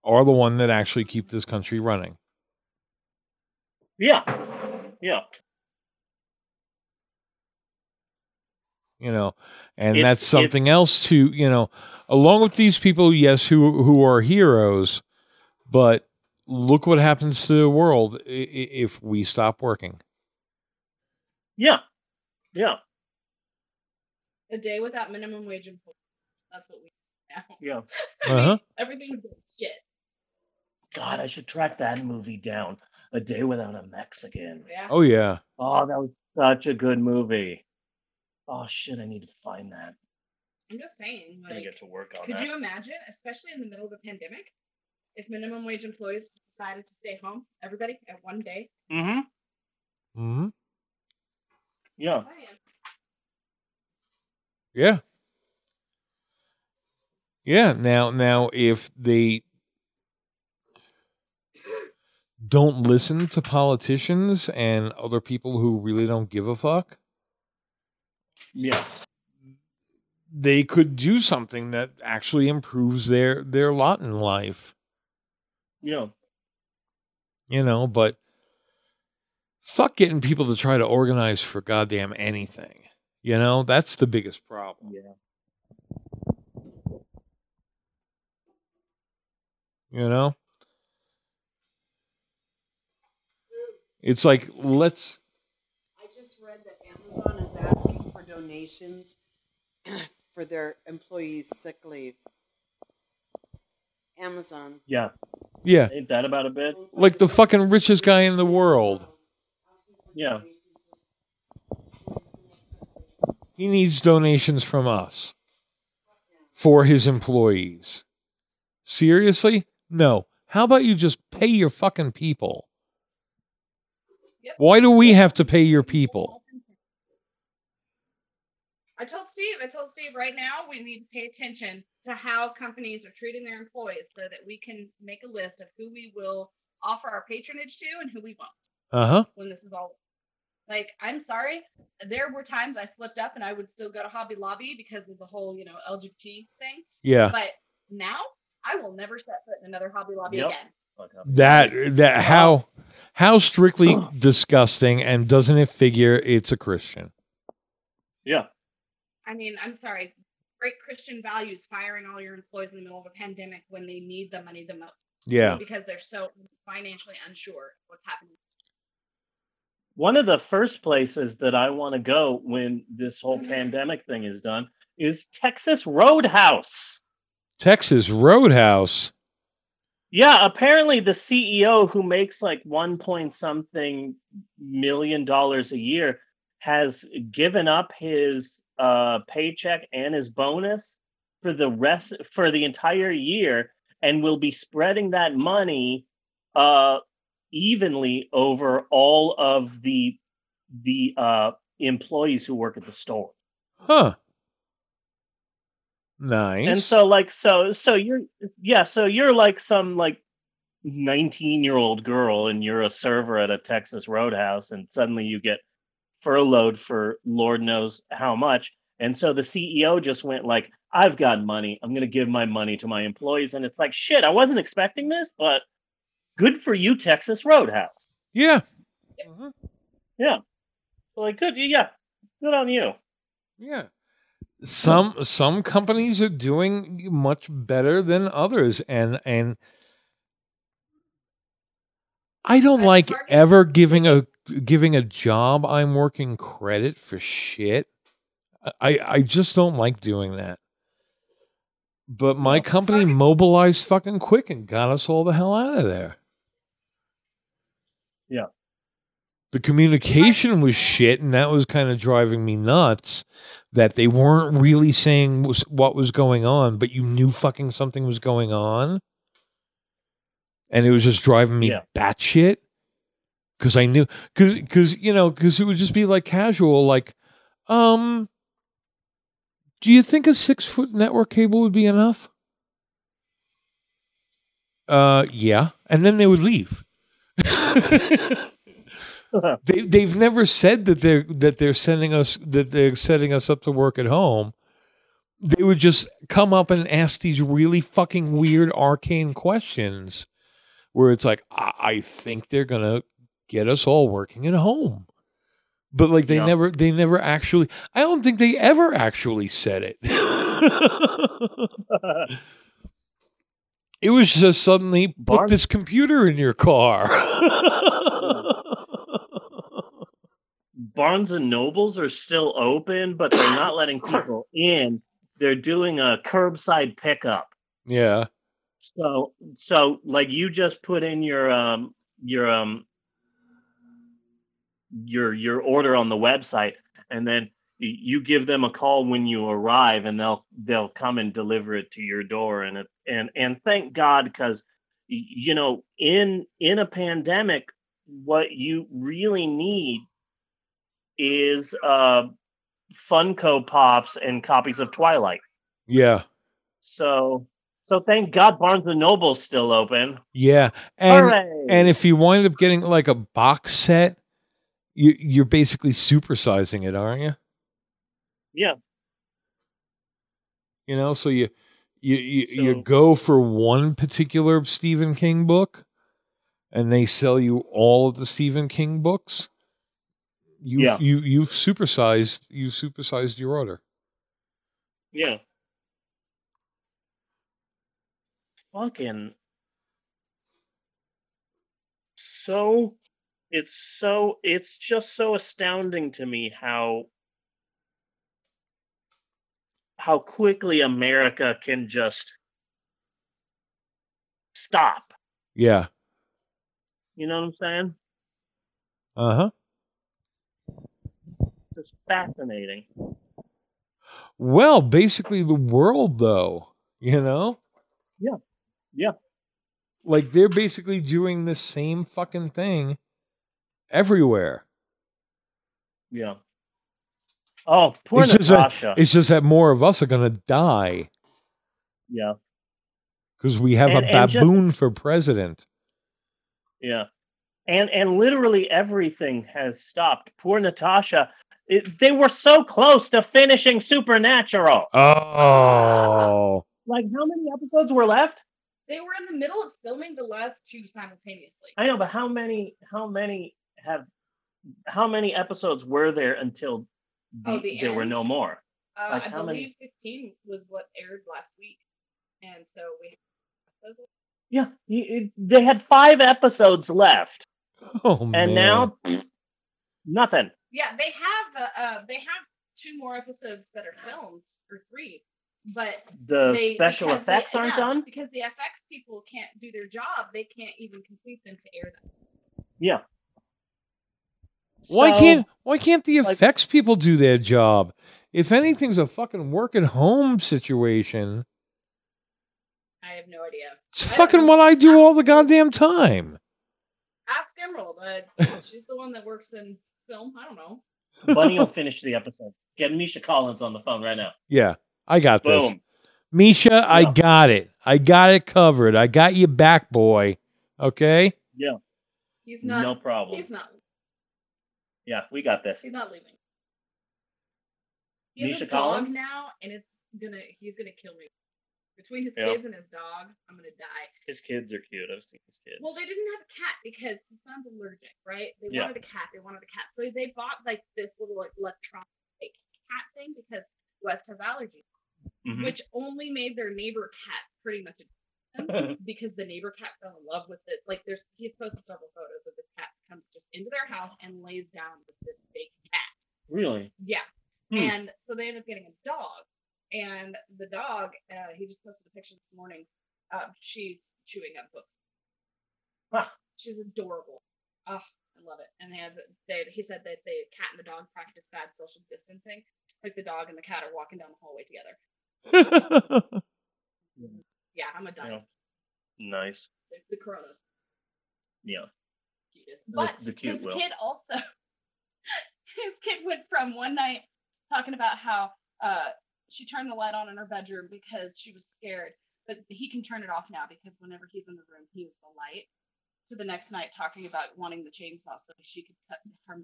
are the one that actually keep this country running. Yeah. Yeah. You know, and It's- that's something else to you know. Along with these people, yes, who who are heroes, but look what happens to the world i- i- if we stop working. Yeah. Yeah. A day without minimum wage employees. That's what we now. Yeah. *laughs* Uh-huh. Everything shit. God, I should track that movie down. A Day Without a Mexican. Yeah. Oh yeah, Oh, that was such a good movie. Oh shit, I need to find that. I'm just saying, I'm gonna get to work on could that. you imagine, especially in the middle of a pandemic, if minimum wage employees decided to stay home, everybody at one day? Mm-hmm. Mm-hmm. Yeah. Yeah, yeah. Now, now, if they don't listen to politicians and other people who really don't give a fuck, Yeah. they could do something that actually improves their their lot in life. Yeah. you know, but fuck getting people to try to organize for goddamn anything. You know, that's the biggest problem. Yeah. You know? It's like let's I just read that Amazon is asking for donations *clears throat* for their employees' sick leave. Amazon. Yeah. yeah, Ain't that about a bit? like the fucking richest guy in the world. Yeah. He needs donations from us for his employees. Seriously? No. How about you just pay your fucking people? Why do we have to pay your people? I told Steve, I told Steve right now we need to pay attention to how companies are treating their employees so that we can make a list of who we will offer our patronage to and who we won't Uh huh. when this is all like i'm sorry there were times i slipped up and i would still go to hobby lobby because of the whole you know lgbt thing Yeah. but now i will never set foot in another hobby lobby Yep. again That that how how strictly disgusting and doesn't it figure it's a Christian? Yeah. I mean i'm sorry great christian values firing all your employees in the middle of a pandemic when they need the money the most Yeah. because they're so financially unsure of what's happening One of the first places that I want to go when this whole mm-hmm. pandemic thing is done is Texas Roadhouse. Texas Roadhouse. Yeah, apparently the CEO who makes like one point something million dollars a year has given up his uh, paycheck and his bonus for the rest for the entire year and will be spreading that money uh, evenly over all of the the uh, employees who work at the store. Huh. Nice. And so like so so you're yeah, so you're like some like 19 year old girl and you're a server at a Texas Roadhouse and suddenly you get furloughed for Lord knows how much. And so the CEO just went like, I've got money. I'm going to give my money to my employees. And it's like, shit, I wasn't expecting this, but good for you, Texas Roadhouse. Yeah. Yeah. So like, good. Yeah. Good on you. Yeah. Some some companies are doing much better than others and and I don't like ever giving a giving a job I'm working credit for shit. I I just don't like doing that. But my company mobilized fucking quick and got us all the hell out of there. Yeah. The communication was shit, and that was kind of driving me nuts. That they weren't really saying was, what was going on, but you knew fucking something was going on, and it was just driving me Yeah. batshit. Because I knew, because because you know, because it would just be like casual, like, um, do you think a six foot network cable would be enough? Uh, yeah, and then they would leave. *laughs* they they've never said that they're that they're sending us that they're setting us up to work at home. They would just come up and ask these really fucking weird arcane questions, where it's like, I, I think they're gonna get us all working at home, but like they Yeah. never they never actually. I don't think they ever actually said it. It was just suddenly put this computer in your car. Barnes and Nobles are still open, but they're not letting people in. They're doing a curbside pickup. yeah. So so like you just put in your um your um your your order on the website and then you give them a call when you arrive and they'll they'll come and deliver it to your door and it and and thank God cuz you know in in a pandemic what you really need is uh Funko Pops and copies of Twilight. Yeah. So so thank God Barnes and Noble's still open. Yeah. And Hooray! and if you wind up getting like a box set, you you're basically supersizing it, aren't you? yeah, You know, so you you you, you go for one particular Stephen King book and they sell you all of the Stephen King books. You Yeah. you you've supersized you've supersized your order. yeah. Fucking so it's so it's just so astounding to me how how quickly America can just stop. Yeah. You know what I'm saying? Uh-huh. It's fascinating. Well, basically the world though, you know? Yeah. Yeah. Like they're basically doing the same fucking thing everywhere. Yeah. Oh, poor it's just that, Natasha. it's just that more of us are gonna die yeah. because we have And- a and just- baboon for president. Yeah. And and literally everything has stopped. Poor Natasha. It, they were so close to finishing Supernatural. Oh. *laughs* Like how many episodes were left? They were in the middle of filming the last two simultaneously. I know, but how many how many have how many episodes were there until the, Oh, the there were no more? Uh, Like, I how believe many- 15 was what aired last week. And so we episodes Yeah, y- it- they had 5 episodes left. Oh and man. now pfft, nothing. Yeah, they have uh, uh they have two more episodes that are filmed or three, but The they, special because they- effects aren't yeah, done? because the FX people can't do their job. They can't even complete them to air them. Yeah. Why So- can't why can't the like- effects people do their job? If anything's a fucking work at home situation, I have no idea. it's I fucking what I do all the goddamn time. Ask Emerald. Uh, *laughs* she's the one that works in film. I don't know. Bunny will *laughs* finish the episode. Get Misha Collins on the phone right now. Yeah, I got this. Boom. Misha, I got it. I got it covered. I got you back, boy. Okay. Yeah. He's not. No problem. He's not. Yeah, we got this. He's not leaving. He has Misha a dog Collins? now, and it's gonna. He's gonna kill me. Between his Yeah. kids and his dog, I'm gonna die. His kids are cute. I've seen his kids. Well, they didn't have a cat because his son's allergic, right? They Yeah. wanted a cat. They wanted a cat, so they bought like this little like electronic like, cat thing because West has allergies, Mhm. which only made their neighbor cat pretty much a because the neighbor cat fell in love with it. Like, there's he's posted several photos of this cat comes just into their house and lays down with this fake cat. really? Yeah. Hmm. And so they end up getting a dog. And the dog, uh, he just posted a picture this morning. Um, she's chewing up books. Huh. She's adorable. Oh, I love it. And they have they he said that the cat and the dog practice bad social distancing. Like the dog and the cat are walking down the hallway together. *laughs* Yeah, *laughs* I'm a Yeah. dog. Nice. The, the Coronas. Yeah. Cutest. But the cute his Will. kid also *laughs* his kid went from one night talking about how uh she turned the light on in her bedroom because she was scared, but he can turn it off now because whenever he's in the room, he is the light. To the next night talking about wanting the chainsaw so she could cut her,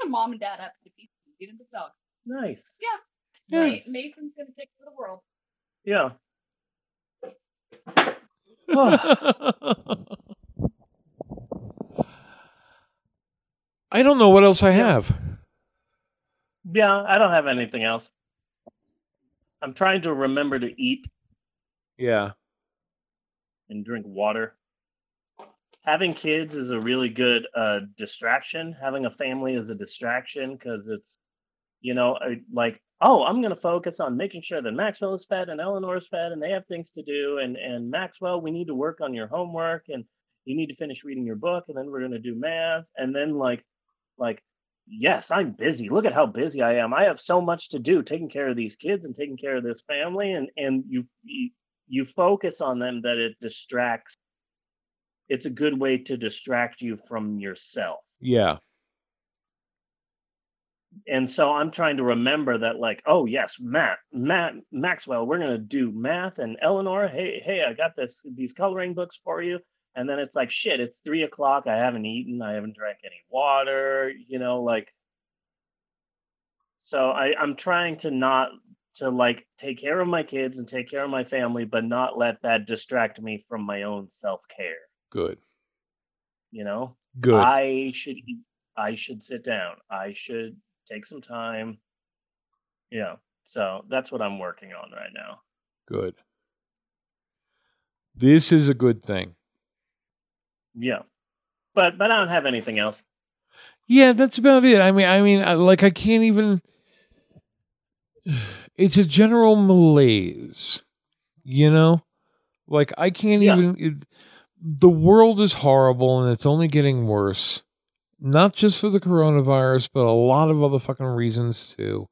her mom and dad up into pieces and get into the dog. Nice. Yeah. Nice. Maison's gonna take over the world. Yeah. I don't know what else I have. Yeah, I don't have anything else. I'm trying to remember to eat Yeah. and drink water. Having kids is a really good uh, distraction. Having a family is a distraction because it's, you know, like, oh, I'm going to focus on making sure that Maxwell is fed and Eleanor is fed and they have things to do. And, and Maxwell, we need to work on your homework and you need to finish reading your book and then we're going to do math. And then, like, like, yes, I'm busy. Look at how busy I am. I have so much to do taking care of these kids and taking care of this family. And, and you, you, you focus on them that it distracts it's a good way to distract you from yourself Yeah. And so i'm trying to remember that like oh yes matt matt maxwell we're going to do math and eleanor hey hey i got this these coloring books for you and then it's like shit it's three o'clock i haven't eaten i haven't drank any water you know like so i i'm trying to not to like take care of my kids and take care of my family but not let that distract me from my own self-care Good. you know Good. i should eat i should sit down i should take some time yeah so that's what i'm working on right now Good. This is a good thing. yeah but but i don't have anything else Yeah, that's about it. I mean, I mean, like I can't even. *sighs* It's a general malaise, you know. Like I can't Yeah. even. It, the world is horrible, and it's only getting worse. Not just for the coronavirus, but a lot of other fucking reasons too.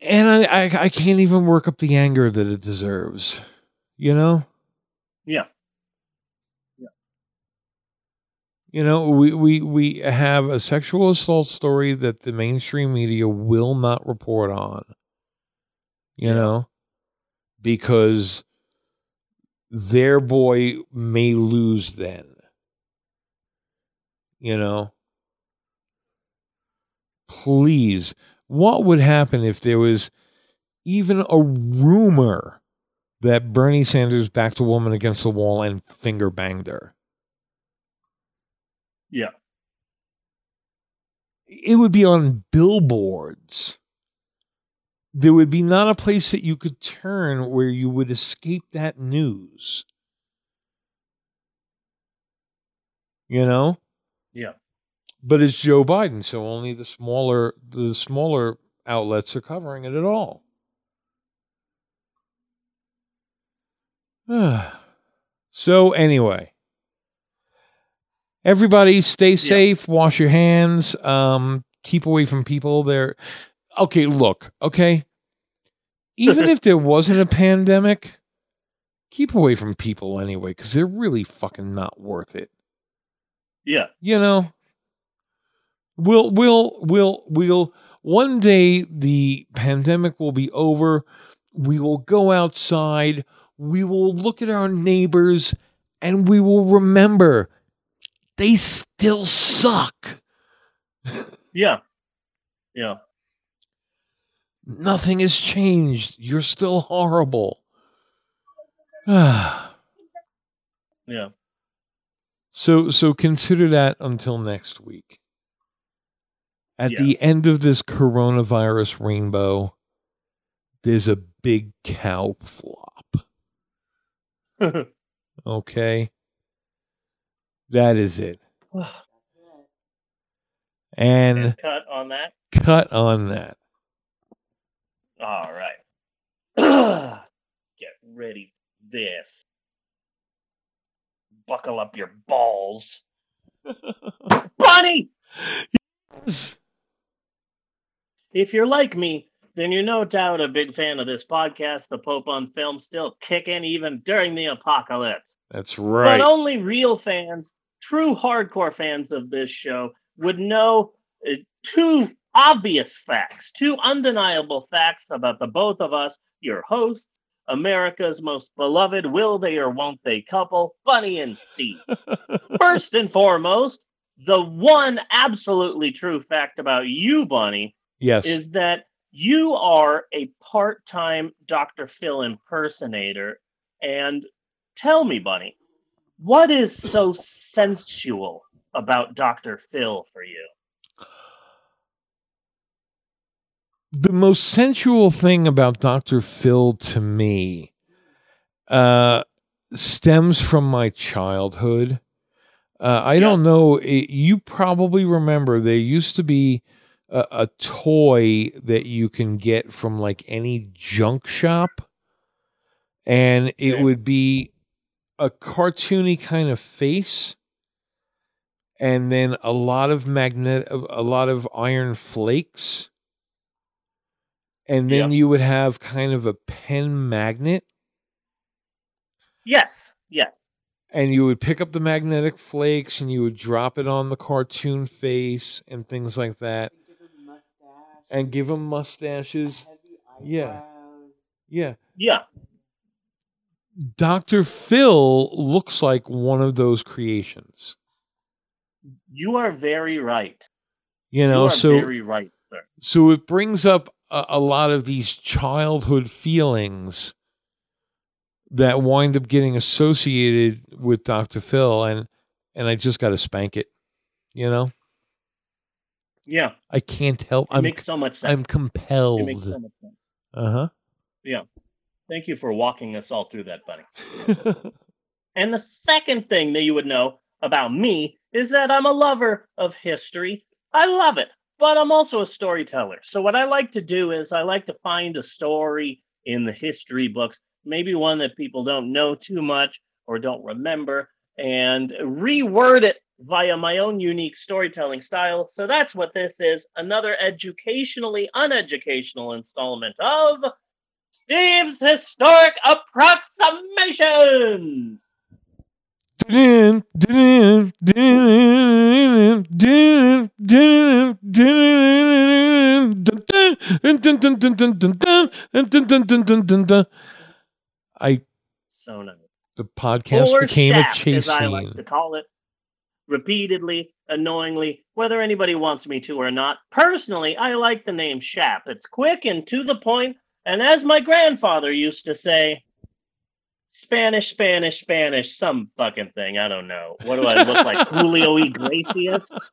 And I, I, I can't even work up the anger that it deserves, you know. yeah You know, we, we we have a sexual assault story that the mainstream media will not report on. You know, because their boy may lose then. You know. Please, what would happen if there was even a rumor that Bernie Sanders backed a woman against the wall and finger banged her? yeah it would be on billboards. There would be not a place that you could turn where you would escape that news. You know? yeah But it's Joe Biden, so only the smaller the smaller outlets are covering it at all. *sighs* so anyway, everybody stay safe, wash your hands, um, keep away from people there. Okay, look, okay. Even if *laughs* there wasn't a pandemic, keep away from people anyway, because they're really fucking not worth it. yeah You know? We'll we'll we'll we'll one day the pandemic will be over. We will go outside. we will look at our neighbors and we will remember they still suck. *laughs* Yeah. Yeah. Nothing has changed. You're still horrible. *sighs* Yeah. so so consider that until next week. At the end of this coronavirus rainbow, there's a big cow flop. *laughs* Okay? That is it. *sighs* And And cut on that. cut on that. All right. *clears throat* Get ready this. Buckle up your balls. *laughs* Bunny! Yes. If you're like me, then you're no doubt a big fan of this podcast, The Pope on Film, still kicking even during the apocalypse. That's right. But only real fans, true hardcore fans of this show, would know uh, two obvious facts, two undeniable facts about the both of us, your hosts, America's most beloved will they or won't they couple, Bunny and Steve. *laughs* First and foremost, the one absolutely true fact about you, Bunny, Yes. is that you are a part-time Dr. Phil impersonator. And tell me, Bunny, what is so sensual about Dr. Phil for you? The most sensual thing about Dr. Phil to me uh, stems from my childhood. Uh, I don't know. It, you probably remember there used to be a, a toy that you can get from like any junk shop, and it Okay. would be a cartoony kind of face, and then a lot of magnet, a lot of iron flakes and then Yeah. you would have kind of a pen magnet Yes, yes. and you would pick up the magnetic flakes and you would drop it on the cartoon face and things like that Give him mustache. and give them mustaches heavy Yeah. yeah Yeah. dr phil looks like one of those creations You are very right. you You know are so very right, sir. so it brings up a, a lot of these childhood feelings that wind up getting associated with dr phil and and i just got to spank it you know Yeah. I can't help. It I'm makes so much sense. I'm It compelled. makes so much sense. Uh huh. Yeah. Thank you for walking us all through that, Bunny. *laughs* And the second thing that you would know about me is that I'm a lover of history. I love it, but I'm also a storyteller. So, what I like to do is I like to find a story in the history books, maybe one that people don't know too much or don't remember, and reword it via my own unique storytelling style. So, that's what this is another educationally uneducational installment of Steve's Historic Approximations. I So nice. the podcast or became a shaft, chase as I scene. like to call it, repeatedly, annoyingly, whether anybody wants me to or not. Personally, I like the name Shap. It's quick and to the point, and as my grandfather used to say, Spanish, Spanish, Spanish, some fucking thing. I don't know. What do I look like? Julio Iglesias?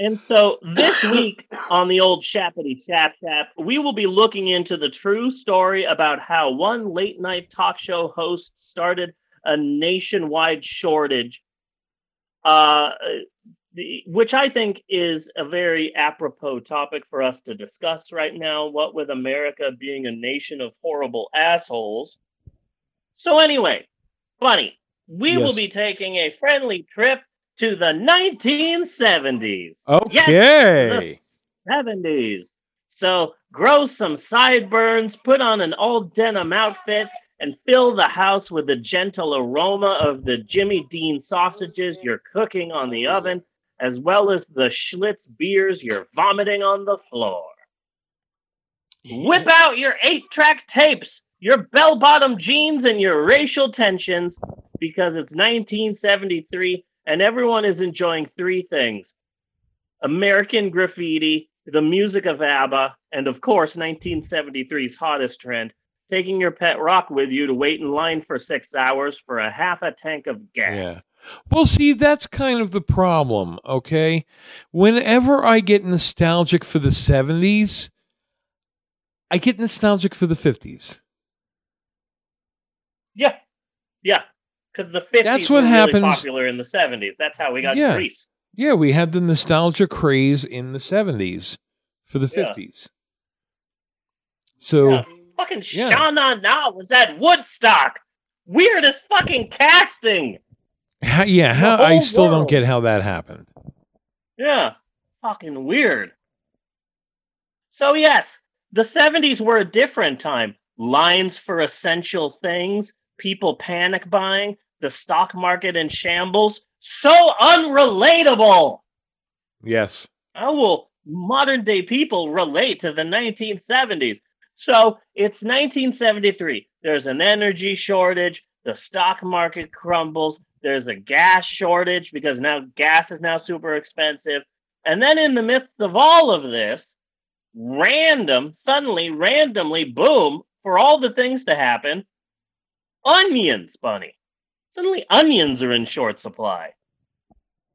And so this week on the old Shappity Chap Chap, we will be looking into the true story about how one late night talk show host started a nationwide shortage, uh, which I think is a very apropos topic for us to discuss right now. What with America being a nation of horrible assholes. So, anyway, Bunny, we will be taking a friendly trip to the 1970s. Okay. Yes, the 70s. So grow some sideburns, put on an old denim outfit, and fill the house with the gentle aroma of the Jimmy Dean sausages you're cooking on the oven, as well as the Schlitz beers you're vomiting on the floor. Whip out your eight track tapes your bell bottom jeans and your racial tensions because it's 1973 and everyone is enjoying three things American graffiti, the music of ABBA, and of course 1973's hottest trend taking your pet rock with you to wait in line for six hours for a half a tank of gas. Yeah. Well, see, that's kind of the problem, okay? Whenever I get nostalgic for the 70s, I get nostalgic for the 50s. Yeah. Yeah. Because the 50s That's what were really popular in the 70s. That's how we got Yeah. Grease. Yeah, we had the nostalgia craze in the 70s for the Yeah. 50s. So, Yeah. Fucking Yeah. Sha Na Na was at Woodstock. Weirdest fucking casting. how, yeah, how, I still don't get how that happened. Yeah. Fucking weird. So, yes, the 70s were a different time. Lines for essential things, people panic buying, the stock market in shambles. So unrelatable. Yes. How will modern day people relate to the 1970s? So it's 1973. There's an energy shortage. The stock market crumbles. There's a gas shortage because now gas is now super expensive. And then in the midst of all of this, random, suddenly, randomly, boom, for all the things to happen, onions, Bunny. Suddenly, onions are in short supply.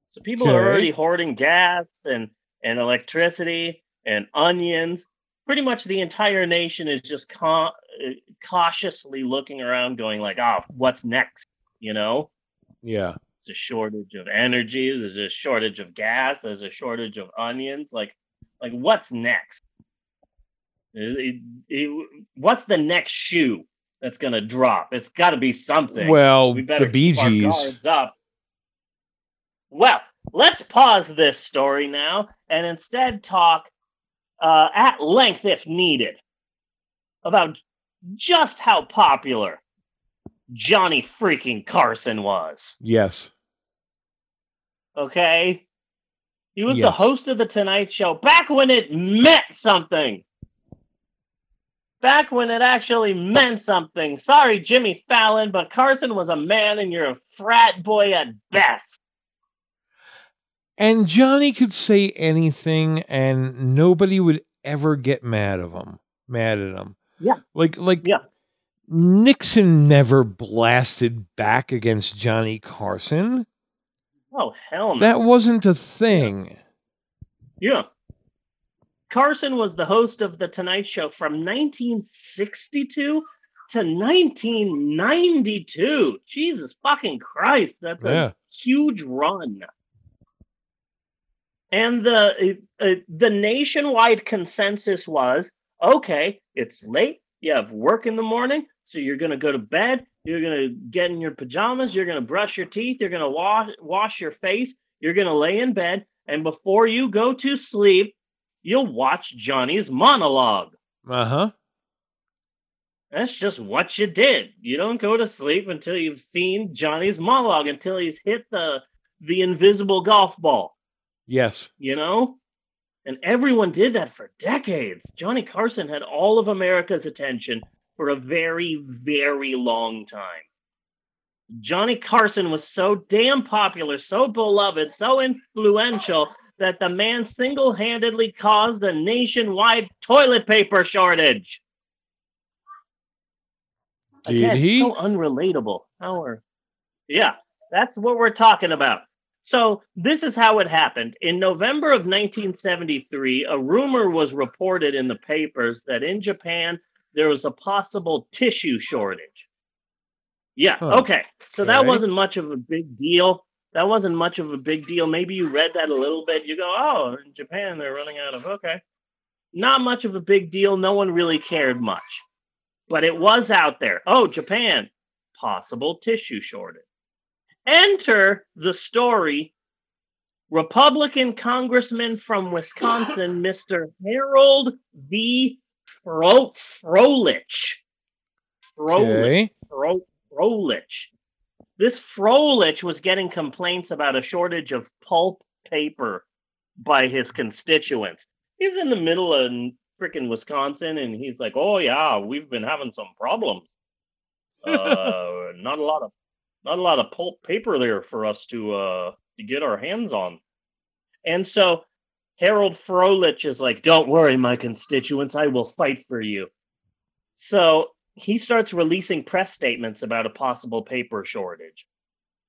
So people are already hoarding gas and, and electricity and onions. Pretty much the entire nation is just ca- uh, cautiously looking around, going like, "Oh, what's next?" You know, Yeah. it's a shortage of energy. There's a shortage of gas. There's a shortage of onions. Like, like what's next? It- it- it- what's the next shoe that's gonna drop? It's got to be something. Well, we the better Bee keep Gees. up. Well, let's pause this story now and instead talk uh, at length, if needed, about just how popular Johnny freaking Carson was. Yes. Okay? He was the host of The Tonight Show back when it meant something. Back when it actually meant something. Sorry, Jimmy Fallon, but Carson was a man and you're a frat boy at best. And Johnny could say anything and nobody would ever get mad of him. Mad at him. Yeah. Like like Yeah. Nixon never blasted back against Johnny Carson. Oh, hell no. That wasn't a thing. Yeah. Carson was the host of The Tonight Show from 1962 to 1992. Jesus fucking Christ. That's a huge run. And the uh, uh, the nationwide consensus was okay, it's late. You have work in the morning, so you're going to go to bed. You're going to get in your pajamas. You're going to brush your teeth. You're going to wash wash your face. You're going to lay in bed, and before you go to sleep, you'll watch Johnny's monologue. Uh-huh. That's just what you did. You don't go to sleep until you've seen Johnny's monologue, until he's hit the the invisible golf ball. Yes. you know? And everyone did that for decades. Johnny Carson had all of America's attention for a very, very long time. Johnny Carson was so damn popular, so beloved, so influential that the man single handedly caused a nationwide toilet paper shortage. Did Again, he? so unrelatable. How are yeah, that's what we're talking about. So this is how it happened. In November of 1973, a rumor was reported in the papers that in Japan there was a possible tissue shortage. Yeah, Huh. okay. So that wasn't much of a big deal. That wasn't much of a big deal. Maybe you read that a little bit. You go, oh, in Japan they're running out of okay. Not much of a big deal. No one really cared much. But it was out there. Oh, Japan, possible tissue shortage. Enter the story Republican Congressman from Wisconsin, *laughs* Mr. Harold V. Fro- Froehlich. Froehlich. Okay. Fro- Froehlich. This Froehlich was getting complaints about a shortage of pulp paper by his constituents. He's in the middle of freaking Wisconsin, and he's like, "Oh yeah, we've been having some problems. *laughs* Uh, not a lot of not a lot of pulp paper there for us to uh to get our hands on." And so Harold Froehlich is like, "Don't worry, my constituents, I will fight for you." So he starts releasing press statements about a possible paper shortage.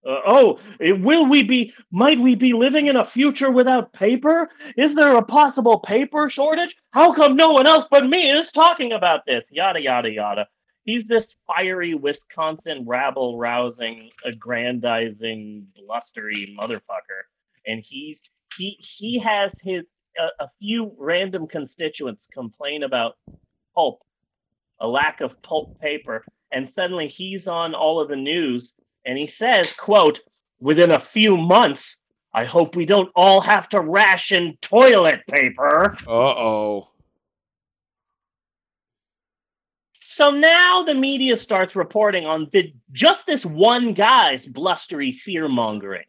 Uh, oh, eh, will we be, might we be living in a future without paper? Is there a possible paper shortage? How come no one else but me is talking about this? Yada, yada, yada. He's this fiery Wisconsin rabble rousing, aggrandizing, blustery motherfucker. And he's, he, he has his, a, a few random constituents complain about pulp, a lack of pulp paper. And suddenly he's on all of the news and he says, quote, within a few months, I hope we don't all have to ration toilet paper. Uh oh. So now the media starts reporting on the just this one guy's blustery fear mongering.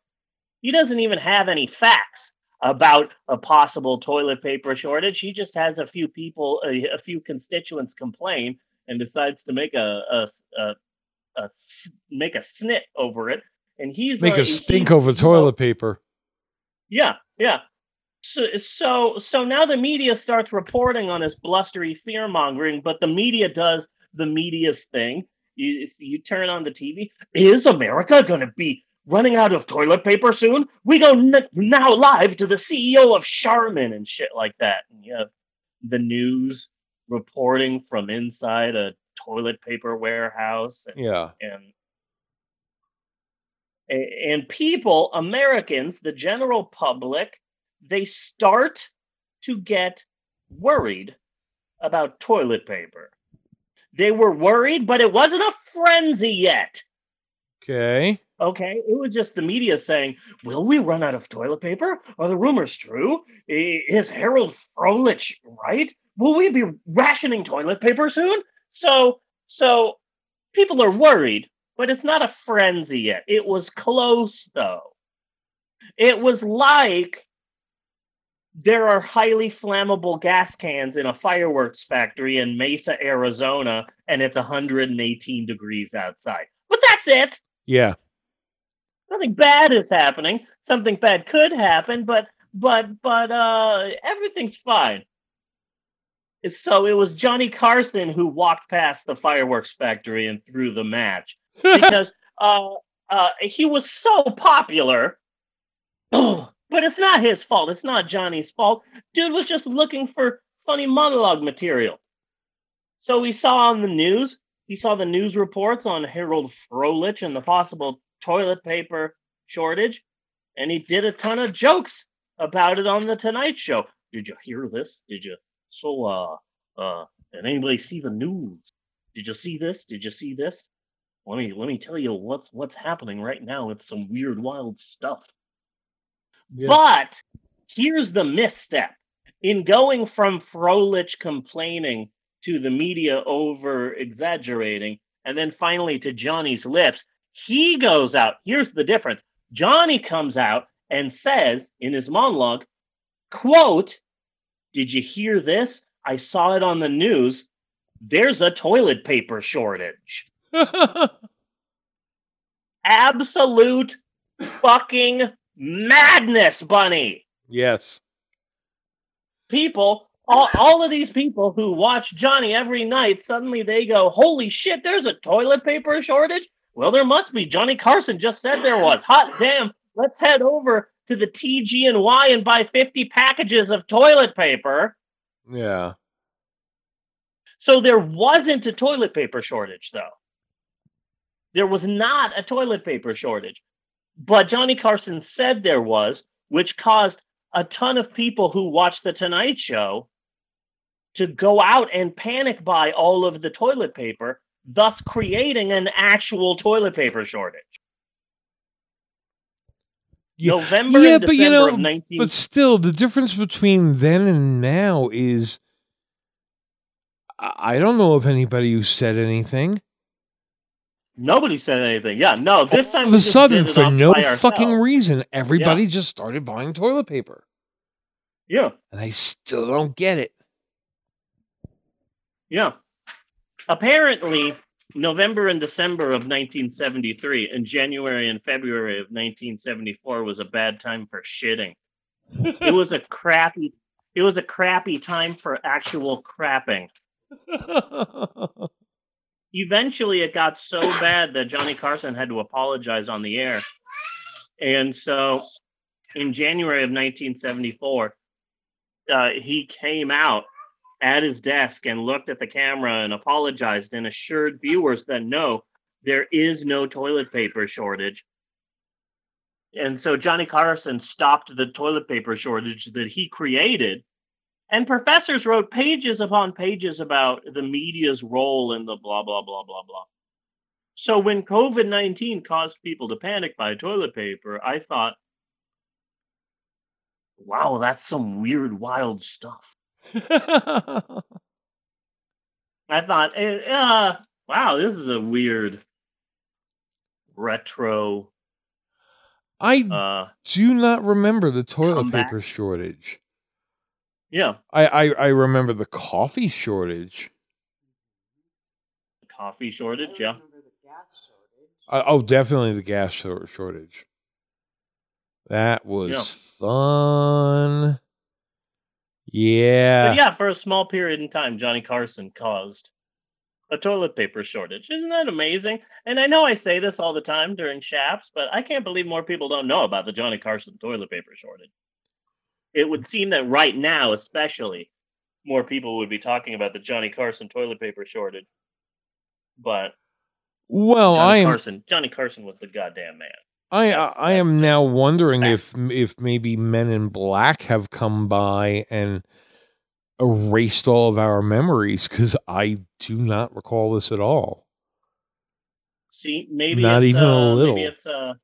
He doesn't even have any facts about a possible toilet paper shortage. He just has a few people, a, a few constituents complain, and decides to make a, a, a a make a snit over it, and he's Make uh, a stink over toilet paper. Yeah, yeah. So, so, so now the media starts reporting on this blustery fear mongering, but the media does the media's thing. You, you turn on the TV. Is America going to be running out of toilet paper soon? We go n- now live to the CEO of Charmin and shit like that. And you have the news reporting from inside a toilet paper warehouse. And, Yeah. and and people americans the general public they start to get worried about toilet paper they were worried but it wasn't a frenzy yet Okay. okay it was just the media saying will we run out of toilet paper are the rumors true is harold froehlich right will we be rationing toilet paper soon so so people are worried but it's not a frenzy yet. It was close though. It was like there are highly flammable gas cans in a fireworks factory in Mesa, Arizona, and it's 118 degrees outside. But that's it. Yeah. Nothing bad is happening. Something bad could happen, but but but uh everything's fine. So it was Johnny Carson who walked past the fireworks factory and threw the match *laughs* because uh, uh, he was so popular. *clears throat* *clears throat* but it's not his fault. It's not Johnny's fault. Dude was just looking for funny monologue material. So he saw on the news, he saw the news reports on Harold Froehlich and the possible toilet paper shortage, and he did a ton of jokes about it on the Tonight Show. Did you hear this? Did you? So, uh, uh, did anybody see the news? Did you see this? Did you see this? let me let me tell you what's what's happening right now. It's some weird, wild stuff. Yeah. But here's the misstep in going from Froehlich complaining to the media over exaggerating, and then finally to Johnny's lips. He goes out. Here's the difference. Johnny comes out and says in his monologue, "quote Did you hear this? I saw it on the news. There's a toilet paper shortage." *laughs* absolute fucking madness, Bunny. yes. People, all, all of these people who watch Johnny every night, suddenly they go, Holy shit, there's a toilet paper shortage? Well, there must be. Johnny Carson just said there was. Hot damn. Let's head over to the TG and Y and buy 50 packages of toilet paper. Yeah. So there wasn't a toilet paper shortage, though. There was not a toilet paper shortage. But Johnny Carson said there was, which caused a ton of people who watched The Tonight Show to go out and panic buy all of the toilet paper, thus creating an actual toilet paper shortage. Yeah. November yeah, but you know, of 19 but still, the difference between then and now is I don't know of anybody who said anything. Nobody said anything. Yeah, no, this time of a sudden, for no fucking ourselves. reason, everybody just started buying toilet paper, Yeah. and I still don't get it. Yeah. Apparently, November and December of 1973 and January and February of 1974 was a bad time for shitting. it was a crappy it was a crappy time for actual crapping. *laughs* Eventually it got so bad that Johnny Carson had to apologize on the air. And so in January of 1974, uh, he came out at his desk and looked at the camera and apologized and assured viewers that no, there is no toilet paper shortage. And so Johnny Carson stopped the toilet paper shortage that he created. And professors wrote pages upon pages about the media's role in the blah, blah, blah, blah, blah. So when COVID 19 caused people to panic by toilet paper, I thought, wow, that's some weird, wild stuff. *laughs* I thought, eh, uh, wow, this is a weird retro. I Uh, do not remember the toilet comeback. paper shortage. Yeah, I, I I remember the coffee shortage. The coffee shortage. Yeah, Uh, oh, definitely the gas shortage. That was Yeah. fun. Yeah. but yeah, for a small period in time, Johnny Carson caused a toilet paper shortage. Isn't that amazing? And I know I say this all the time during Shaps, but I can't believe more people don't know about the Johnny Carson toilet paper shortage. It would seem that right now, especially, more people would be talking about the Johnny Carson toilet paper shortage. But Well, Johnny I am Carson, Johnny Carson was the goddamn man. I I, I am now wondering fact. if if maybe Men in Black have come by and erased all of our memories because I do not recall this at all. See, maybe Not it's, even a uh, little. Maybe it's a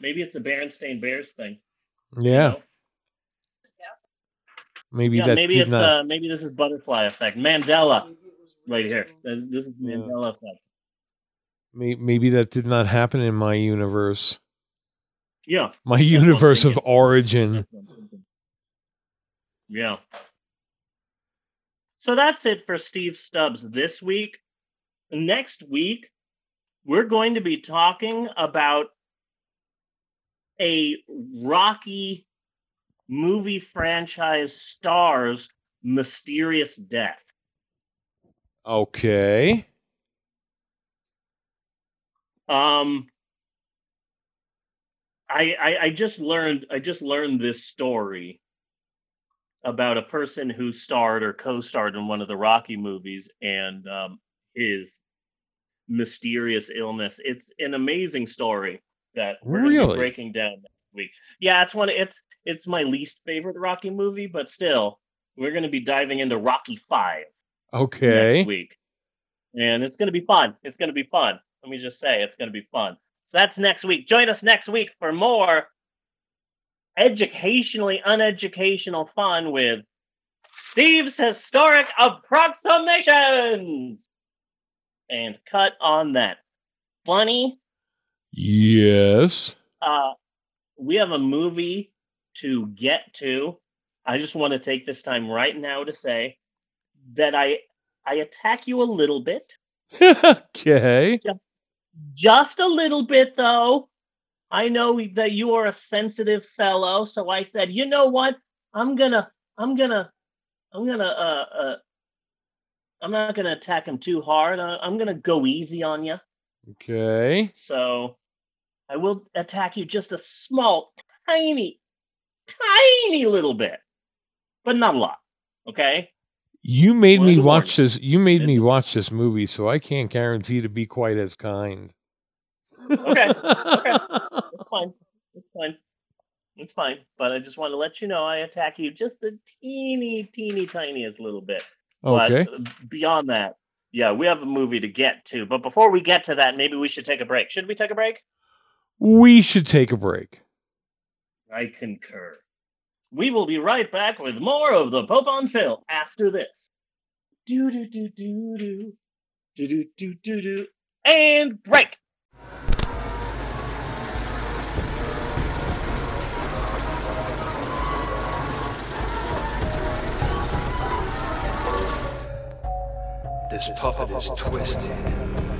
maybe it's a Berenstain Bears thing. you Yeah, know? Maybe yeah, that maybe did it's not. uh, maybe this is butterfly effect. Mandela, right here. Uh, This is Yeah. Mandela effect. maybe that did not happen in my universe, Yeah, my universe of origin. That's what I'm thinking. Yeah. So that's it for Steve Stubbs this week. Next week, we're going to be talking about a Rocky movie franchise star's mysterious death. Okay. Um, I, I I just learned I just learned this story about a person who starred or co-starred in one of the Rocky movies and um, his mysterious illness. It's an amazing story that we're Really? breaking down week. Yeah, it's one. It's it's my least favorite Rocky movie, but still, we're going to be diving into Rocky Five Okay. next week. And it's going to be fun. It's going to be fun. Let me just say, it's going to be fun. So that's next week. Join us next week for more educationally uneducational fun with Steve's Historic Approximations. And cut on that. Funny, Yes. uh, we have a movie to get to. I just want to take this time right now to say that I I attack you a little bit. okay. Just a little bit though. I know that you are a sensitive fellow, so I said, "You know what? I'm going to I'm going to I'm going to uh uh I'm not going to attack him too hard. I- I'm going to go easy on you." Okay. So I will attack you just a small, tiny, tiny little bit, but not a lot. Okay. You made One me watch this. You made me watch this movie, so I can't guarantee to be quite as kind. Okay. Okay. *laughs* It's fine. It's fine. It's fine. But I just want to let you know I attack you just the teeny, teeny, tiniest little bit. Okay. But beyond that, yeah, we have a movie to get to. But before we get to that, maybe we should take a break. Should we take a break? We should take a break. I concur. We will be right back with more of the Pope on Film after this. Do do do do do do do do do do and break. This puppet is twisted.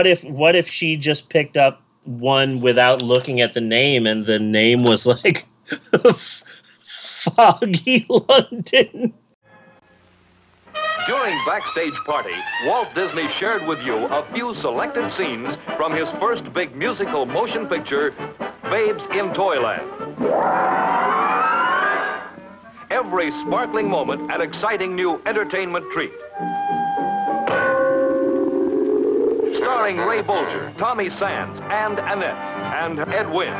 What if what if she just picked up one without looking at the name and the name was like *laughs* Foggy London? During Backstage Party, Walt Disney shared with you a few selected scenes from his first big musical motion picture, Babes in Toyland. Every sparkling moment an exciting new entertainment treat. Starring Ray Bolger, Tommy Sands, and Annette, and Ed Wynn.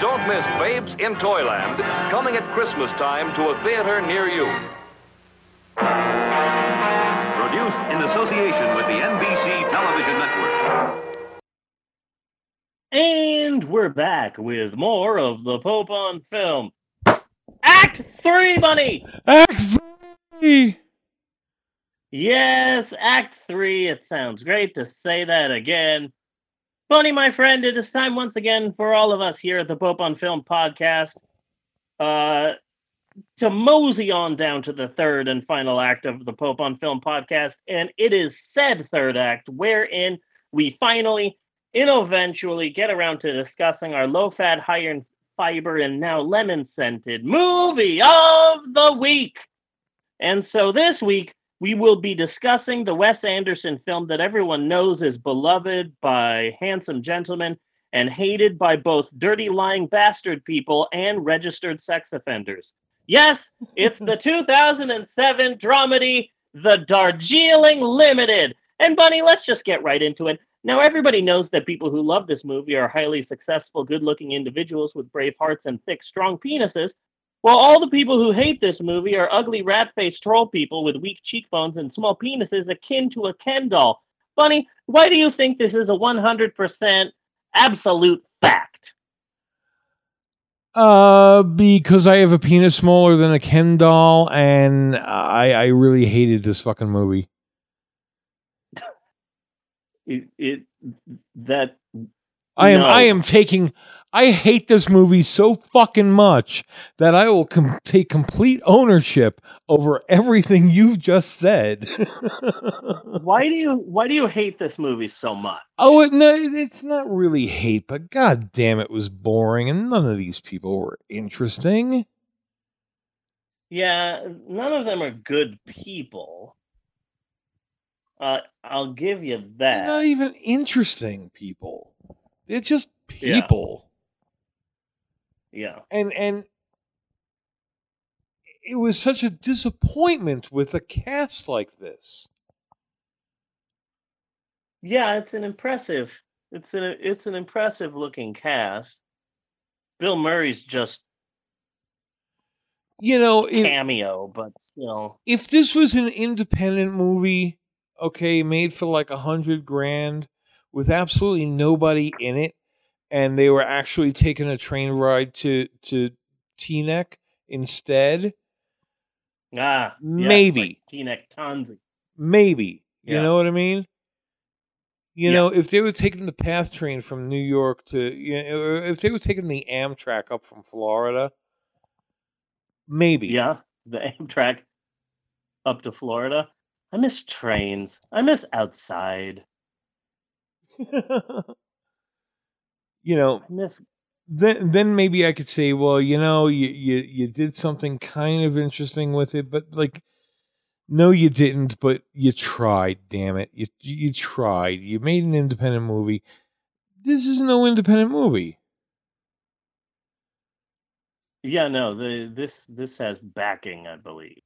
Don't miss Babes in Toyland, coming at Christmas time to a theater near you. Produced in association with the NBC Television Network. And we're back with more of the Pope on film. Act three, buddy. Act three. Yes, Act three. It sounds great to say that again. Bunny, my friend, it is time once again for all of us here at the Pope on Film podcast uh, to mosey on down to the third and final act of the Pope on Film podcast. And it is said third act wherein we finally and eventually get around to discussing our low fat, high in fiber, and now lemon scented movie of the week. And so this week, we will be discussing the Wes Anderson film that everyone knows is beloved by handsome gentlemen and hated by both dirty, lying bastard people and registered sex offenders. Yes, it's the *laughs* 2007 dramedy, The Darjeeling Limited. And Bunny, let's just get right into it. Now, everybody knows that people who love this movie are highly successful, good looking individuals with brave hearts and thick, strong penises, while all the people who hate this movie are ugly, rat faced troll people with weak cheekbones and small penises akin to a Ken doll. Bunny, why do you think this is a 100% absolute fact? Uh, because I have a penis smaller than a Ken doll, and I I really hated this fucking movie. It, it that I am No. I am taking I hate this movie so fucking much that I will com- take complete ownership over everything you've just said. *laughs* why do you why do you hate this movie so much? oh, it, no, it's not really hate, but god damn, it was boring, and none of these people were interesting. Yeah, none of them are good people. Uh, I'll give you They're that. not even interesting people. They're just people. Yeah. And and it was such a disappointment with a cast like this. Yeah, it's an impressive. It's an it's an impressive looking cast. Bill Murray's just You know, if, cameo, but still. if this was an independent movie, okay, made for like a hundred grand with absolutely nobody in it, and they were actually taking a train ride to to Teaneck instead, Ah, yeah, Maybe. like T-neck Tonzi. maybe you know what I mean. You Yeah. know, if they were taking the PATH train from New York to, you know, if they were taking the Amtrak up from Florida, maybe. Yeah, the Amtrak up to Florida. I miss trains. I miss outside. *laughs* you know, miss then then maybe I could say, well, you know, you you you did something kind of interesting with it, but like, no, you didn't. But you tried. Damn it, you you tried. You made an independent movie. This is no independent movie. Yeah, no, the this this has backing, I believe.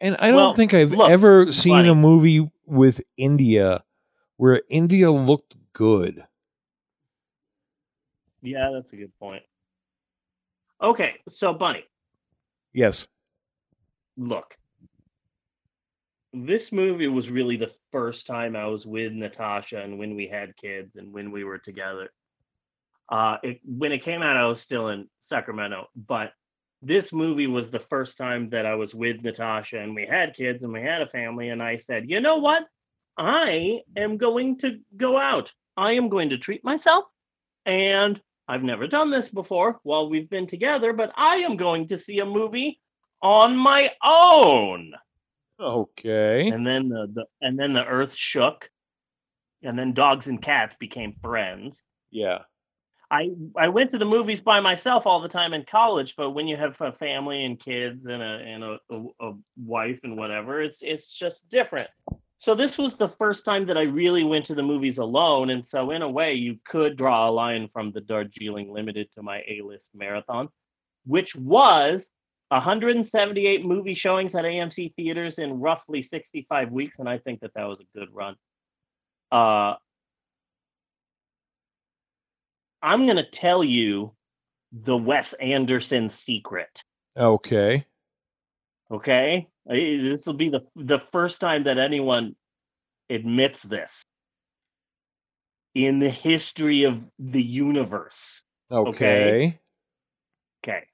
And I don't Well, think I've look, ever seen buddy. a movie with India where India looked good. Yeah, that's a good point. Okay, so Bunny, Yes. look. This movie was really the first time I was with Natasha and when we had kids and when we were together. Uh it, when it came out I was still in Sacramento, but this movie was the first time that I was with Natasha and we had kids and we had a family and I said, "You know what? I am going to go out. I am going to treat myself and I've never done this before while we've been together, but I am going to see a movie on my own." Okay. And then the, the and then the earth shook and then dogs and cats became friends. Yeah. I I went to the movies by myself all the time in college, but when you have a family and kids and a and a, a, a wife and whatever, it's it's just different. So this was the first time that I really went to the movies alone, and so in a way, you could draw a line from the Darjeeling Limited to my A-list marathon, which was 178 movie showings at AMC theaters in roughly 65 weeks, and I think that that was a good run. Uh, I'm going to tell you the Wes Anderson secret. Okay. Okay, this will be the the first time that anyone admits this in the history of the universe. Okay. Okay.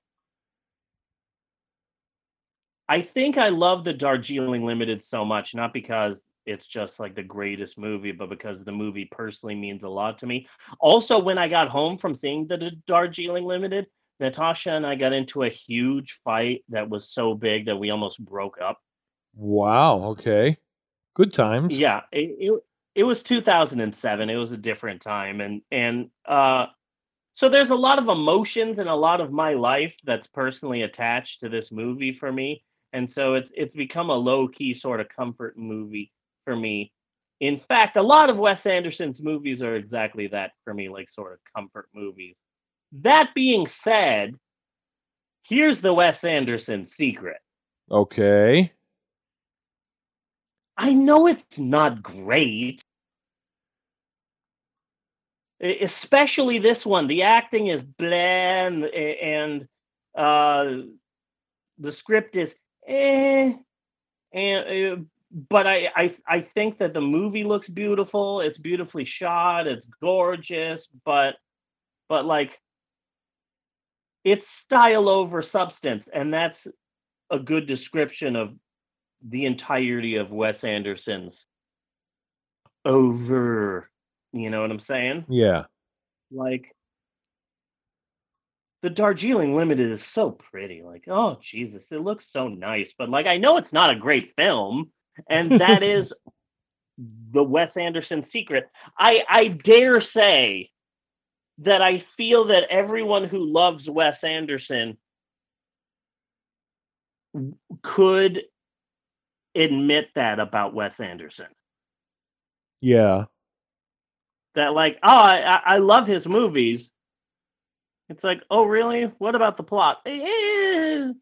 I think I love the Darjeeling Limited so much, not because it's just like the greatest movie, but because the movie personally means a lot to me. Also, when I got home from seeing the Darjeeling Limited, Natasha and I got into a huge fight that was so big that we almost broke up. Wow. Okay. Good times. Yeah, it, it it was 2007. It was a different time, and and uh, so there's a lot of emotions and a lot of my life that's personally attached to this movie for me, and so it's it's become a low key sort of comfort movie for me. In fact, a lot of Wes Anderson's movies are exactly that for me, like sort of comfort movies. That being said, here's the Wes Anderson secret. Okay. I know it's not great. Especially this one. The acting is bland and uh the script is eh and uh, but I, I I think that the movie looks beautiful. It's beautifully shot. It's gorgeous, but but like it's style over substance, and that's a good description of the entirety of Wes Anderson's over. You know what I'm saying? Yeah. Like the Darjeeling Limited is so pretty. Like, oh Jesus, it looks so nice. But like I know it's not a great film, and that *laughs* is the Wes Anderson secret. I I dare say that I feel that everyone who loves Wes Anderson could admit that about Wes Anderson. Yeah. That like, oh, I, I- love his movies. It's like, oh, really? What about the plot? *laughs*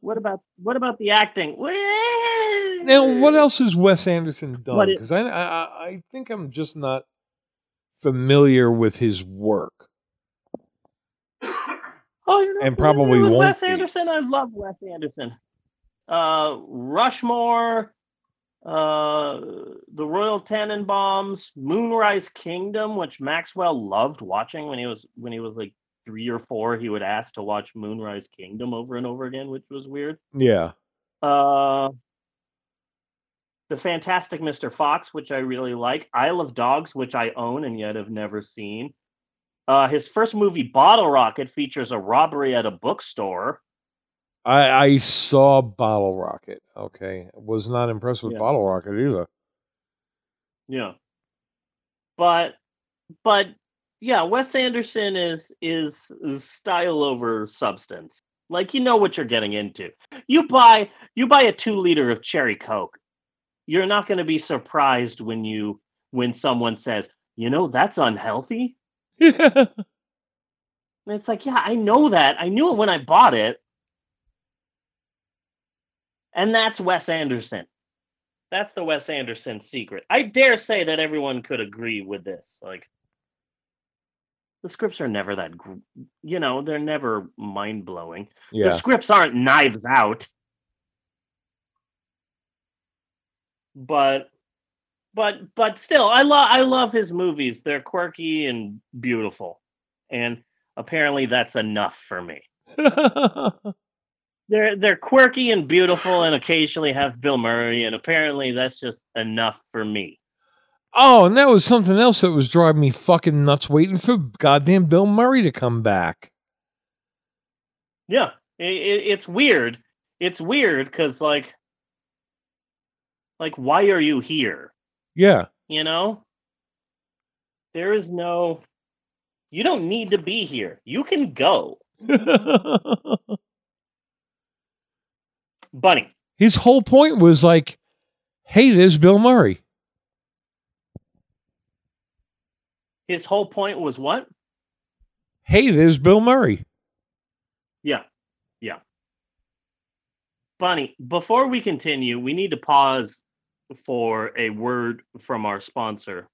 What about what about the acting? *laughs* Now, what else has Wes Anderson done? Because I, I I think I'm just not familiar with his work. *coughs* Oh, you're not And probably won't Wes be. Anderson. I love Wes Anderson. Uh, Rushmore, uh, The Royal Tenenbaums, Moonrise Kingdom, which Maxwell loved watching when he was when he was like three or four. He would ask to watch Moonrise Kingdom over and over again, which was weird. Yeah. Uh, the Fantastic Mr. Fox, which I really like. Isle of Dogs, which I own and yet have never seen. Uh, his first movie, Bottle Rocket, features a robbery at a bookstore. I I saw Bottle Rocket. Okay. Was not impressed with Yeah. Bottle Rocket either. Yeah. But but yeah, Wes Anderson is is, is style over substance. Like you know what you're getting into. You buy you buy a 2 liter of cherry coke. You're not going to be surprised when you when someone says, "You know, that's unhealthy." Yeah. *laughs* And it's like, "Yeah, I know that. I knew it when I bought it." And that's Wes Anderson. That's the Wes Anderson secret. I dare say that everyone could agree with this. Like the scripts are never that you know they're never mind-blowing Yeah. the scripts aren't knives out but but but still i love i love his movies they're quirky and beautiful and apparently that's enough for me *laughs* they're they're quirky and beautiful and occasionally have bill murray and apparently that's just enough for me oh, and that was something else that was driving me fucking nuts waiting for goddamn Bill Murray to come back. Yeah, i i it's weird. It's weird because like, like, why are you here? Yeah. You know, there is no. You don't need to be here. You can go, *laughs* Bunny. His whole point was like, hey, there's Bill Murray. His whole point was what? Hey, there's Bill Murray. Yeah, yeah. Bunny. Before we continue, we need to pause for a word from our sponsor.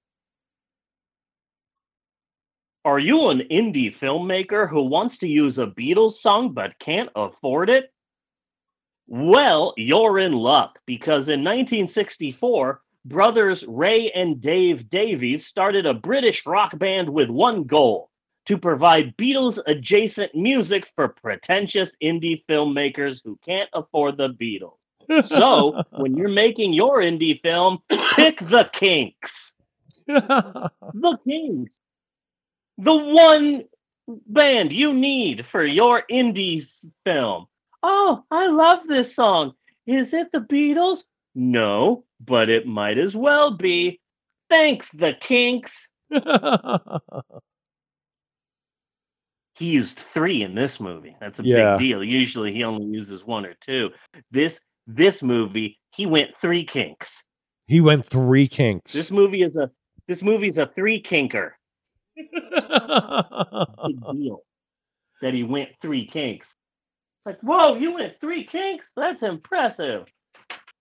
Are you an indie filmmaker who wants to use a Beatles song but can't afford it? Well, you're in luck because in 1964, brothers Ray and Dave Davies started a British rock band with one goal to provide Beatles adjacent music for pretentious indie filmmakers who can't afford the Beatles. So, when you're making your indie film, pick the Kinks. *laughs* the Kinks. The one band you need for your indie film. Oh, I love this song. Is it the Beatles? No, but it might as well be. Thanks, the Kinks. *laughs* He used three in this movie. That's a Yeah. big deal. Usually he only uses one or two. This this movie, he went three kinks. he went three kinks. This movie is a this movie's a three kinker. *laughs* Big deal that he went three kinks. It's like, whoa, you went three kinks? That's impressive.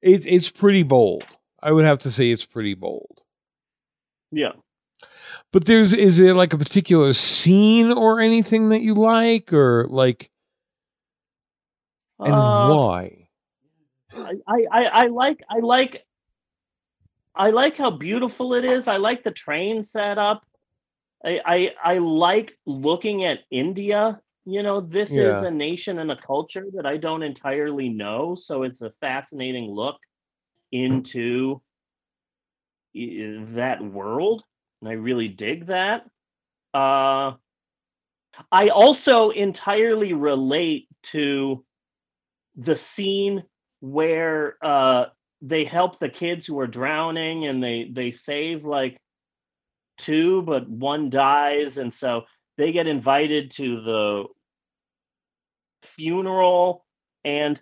It, it's pretty bold. I would have to say it's pretty bold. Yeah. But there's is it like a particular scene or anything that you like or like and Uh, why? I, I, I like I like I like how beautiful it is. I like the train setup. I I, I like looking at India. You know, this is a nation and a culture that I don't entirely know, so it's a fascinating look into that world, and I really dig that. Uh, I also entirely relate to the scene where uh they help the kids who are drowning and they they save like two but one dies. And so they get invited to the funeral. And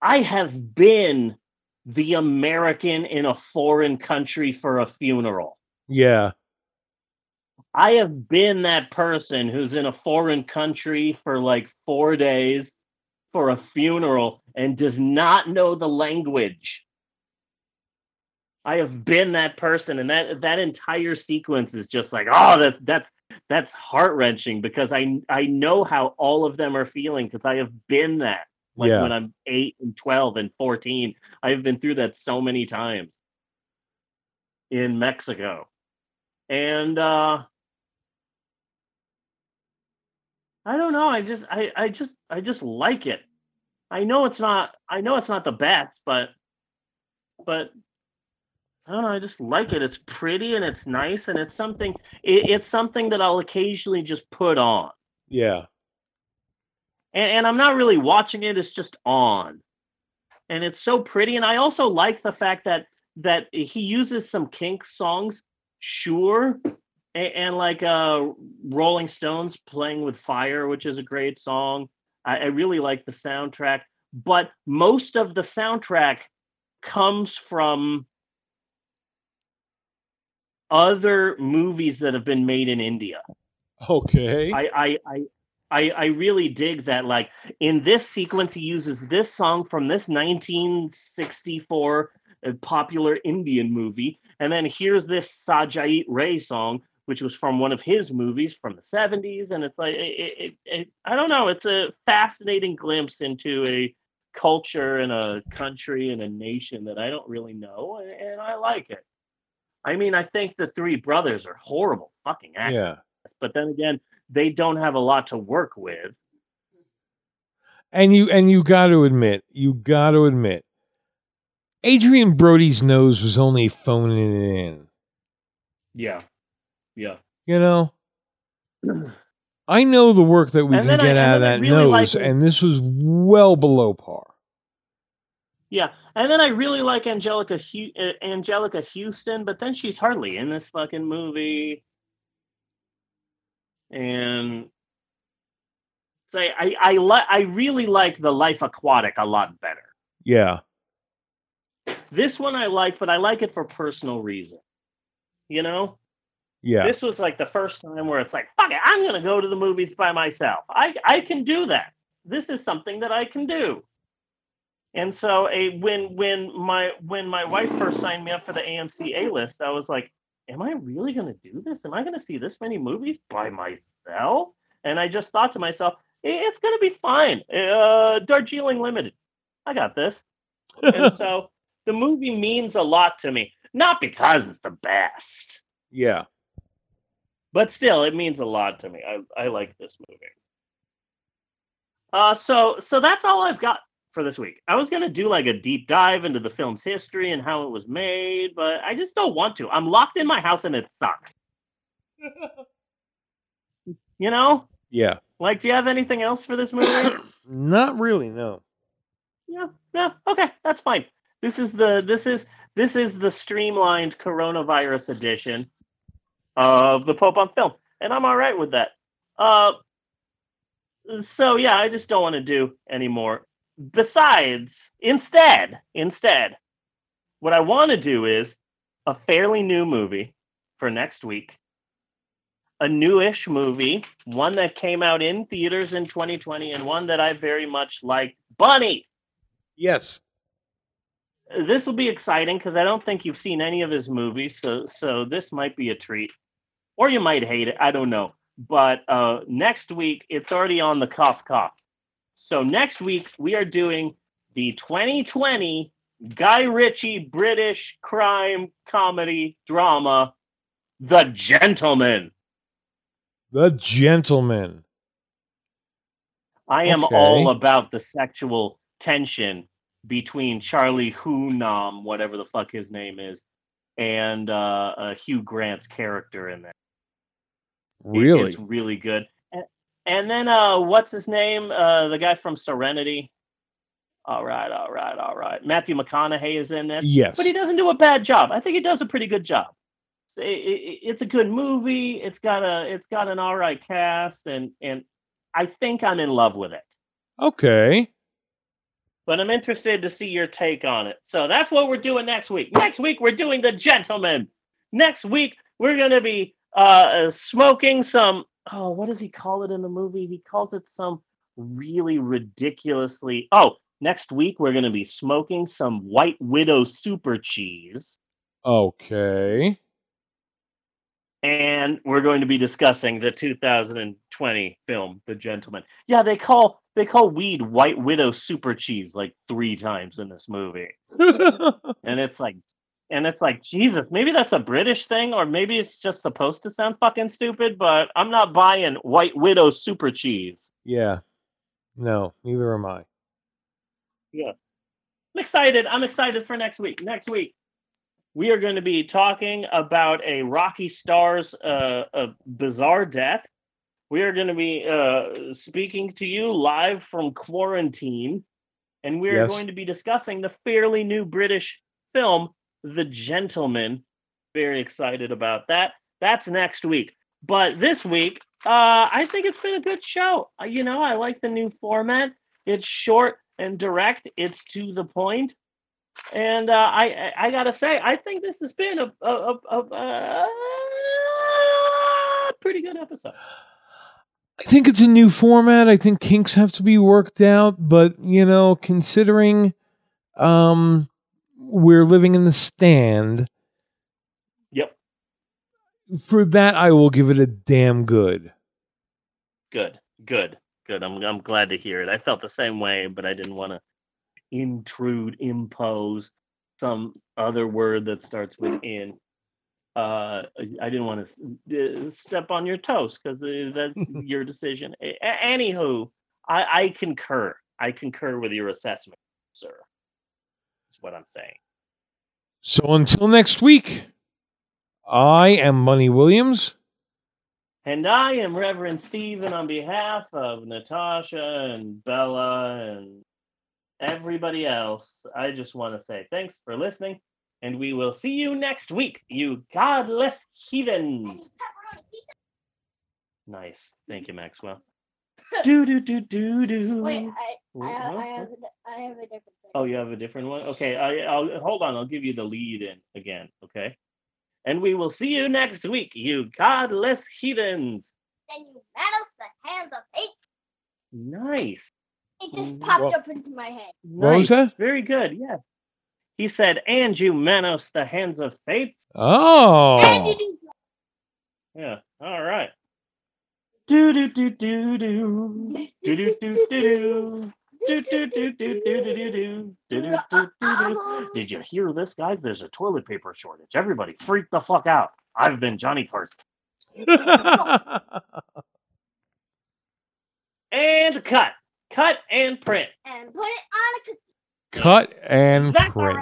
i have been the american in a foreign country for a funeral. Yeah. I have been that person who's in a foreign country for like four days for a funeral and does not know the language. I have been that person, and that that entire sequence is just like, oh, that that's that's heart wrenching because I I know how all of them are feeling because I have been that. Like Yeah. when I'm eight and twelve and fourteen, I've been through that so many times in Mexico, and uh I don't know. I just I I just I just like it. I know it's not I know it's not the best, but but I don't know, I just like it. It's pretty and it's nice and it's something it, it's something that I'll occasionally just put on. Yeah. And, and I'm not really watching it, it's just on. And it's so pretty. And I also like the fact that that he uses some kink songs, sure. And, and like uh Rolling Stones playing with fire, which is a great song. I, I really like the soundtrack, but most of the soundtrack comes from other movies that have been made in India. Okay. I, I, I, I, I really dig that. Like in this sequence, he uses this song from this 1964 uh, popular Indian movie, and then here's this Satyajit Ray song which was from one of his movies from the 70s. And it's like, it, it, it, I don't know, it's a fascinating glimpse into a culture and a country and a nation that I don't really know. And, and I like it. I mean, I think the three brothers are horrible fucking actors. Yeah. But then again, they don't have a lot to work with. And you and you got to admit, you got to admit, Adrien Brody's nose was only phoning it in. Yeah. Yeah. You know, I know the work that we And can then I- get out of that really nose, it- and this was well below par. Yeah, and then I really like Anjelica Hu- uh, Anjelica Huston, but then she's hardly in this fucking movie. And say I I li- I really like the Life Aquatic a lot better. Yeah, This one I like, but I like it for personal reason. You know, yeah, this was like the first time where it's like, fuck it, I'm gonna go to the movies by myself. I I can do that. This is something that I can do. And so a when when my when my wife first signed me up for the AMC A list, I was like, Am I really gonna do this? Am I gonna see this many movies by myself? And I just thought to myself, it's gonna be fine. Uh Darjeeling Limited. I got this. and *laughs* so the movie means a lot to me. Not because it's the best yeah. But still it means a lot to me. I, I like this movie. Uh so so that's all i've got for this week. I was going to do like a deep dive into the film's history and how it was made but i just don't want to. I'm locked in my house and it sucks. *laughs* You know? Yeah. like do you have anything else for this movie? *clears throat* Not really, no. yeah yeah okay that's fine. This is the this is this is the streamlined coronavirus edition of the pope on film and i'm all right with that. Uh so yeah i just don't want to do anymore besides instead instead what i want to do is a fairly new movie for next week a newish movie one that came out in theaters in 2020 and one that i very much like, bunny! Yes. this will be exciting because I don't think you've seen any of his movies, so so this might be a treat, or you might hate it. I don't know. But uh, next week it's already on the cuff cuff. So next week we are doing the 2020 Guy Ritchie British crime comedy drama, The Gentlemen. The Gentlemen. I am Okay. all about the sexual tension between Charlie Hunnam, whatever the fuck his name is, and uh, uh, Hugh Grant's character in there. Really? it's really good. And, and then uh, what's his name? Uh, the guy from Serenity. All right, all right, all right. Matthew McConaughey is in this. Yes. but he doesn't do a bad job. I think he does a pretty good job. It's, it- it- it's a good movie. It's got a it's got an all right cast, and and I think I'm in love with it. Okay. but I'm interested to see your take on it. So that's what we're doing next week. Next week we're doing the gentlemen. Next week we're gonna be uh smoking some oh what does he call it in the movie? He calls it some really ridiculously oh next week we're gonna be smoking some white widow super cheese Okay. and we're going to be discussing the 2020 film The Gentlemen. Yeah, they call they call weed white widow super cheese like 3 times in this movie. *laughs* and it's like and it's like jesus maybe that's a british thing or maybe it's just supposed to sound fucking stupid but i'm not buying white widow super cheese yeah. No, neither am I. yeah i'm excited i'm excited for next week next week we are going to be talking about a rocky stars uh, a bizarre death we are going to be uh, speaking to you live from quarantine and we are Yes. going to be discussing the fairly new british film the gentlemen. Very excited about that. That's next week. But this week uh, i think it's been a good show. Uh, you know i like the new format. It's short and direct. It's to the point. And uh, I, I gotta say i think this has been a, a, a, a pretty good episode. I think it's a new format. I think kinks have to be worked out, but you know, considering um we're living in the stand, yep for that, I will give it a damn good. Good, good, good. I'm I'm glad to hear it. I felt the same way, but I didn't want to intrude, impose some other word that starts with in. Uh, I didn't want to step on your toes because that's *laughs* your decision. Anywho, I, I concur. I concur with your assessment, sir. That's what I'm saying. So until next week, I am Money Williams. And I am Reverend Stephen on behalf of Natasha and Bella and everybody else. I just want to say thanks for listening, and we will see you next week, you godless heathens. Nice. Thank you, Maxwell. Do do do do do. Wait, I, I, Huh? I have, a- I have a different thing. Oh, you have a different one? Okay, I, I'll hold on. I'll give you the lead in again. Okay. And we will see you next week, you godless heathens. Then you Manos the hands of fate. Nice. It just Mm, popped well- up into my head. What was that? Very good. Yeah. He said, and you Manos the hands of fate. Oh. Yeah. All right. Do do do do do do do do do. Did you hear this, guys? There's a toilet paper shortage. Everybody freak the fuck out. I've been Johnny Carson. And cut. Cut and print. and put it on a cookie. Cut and print.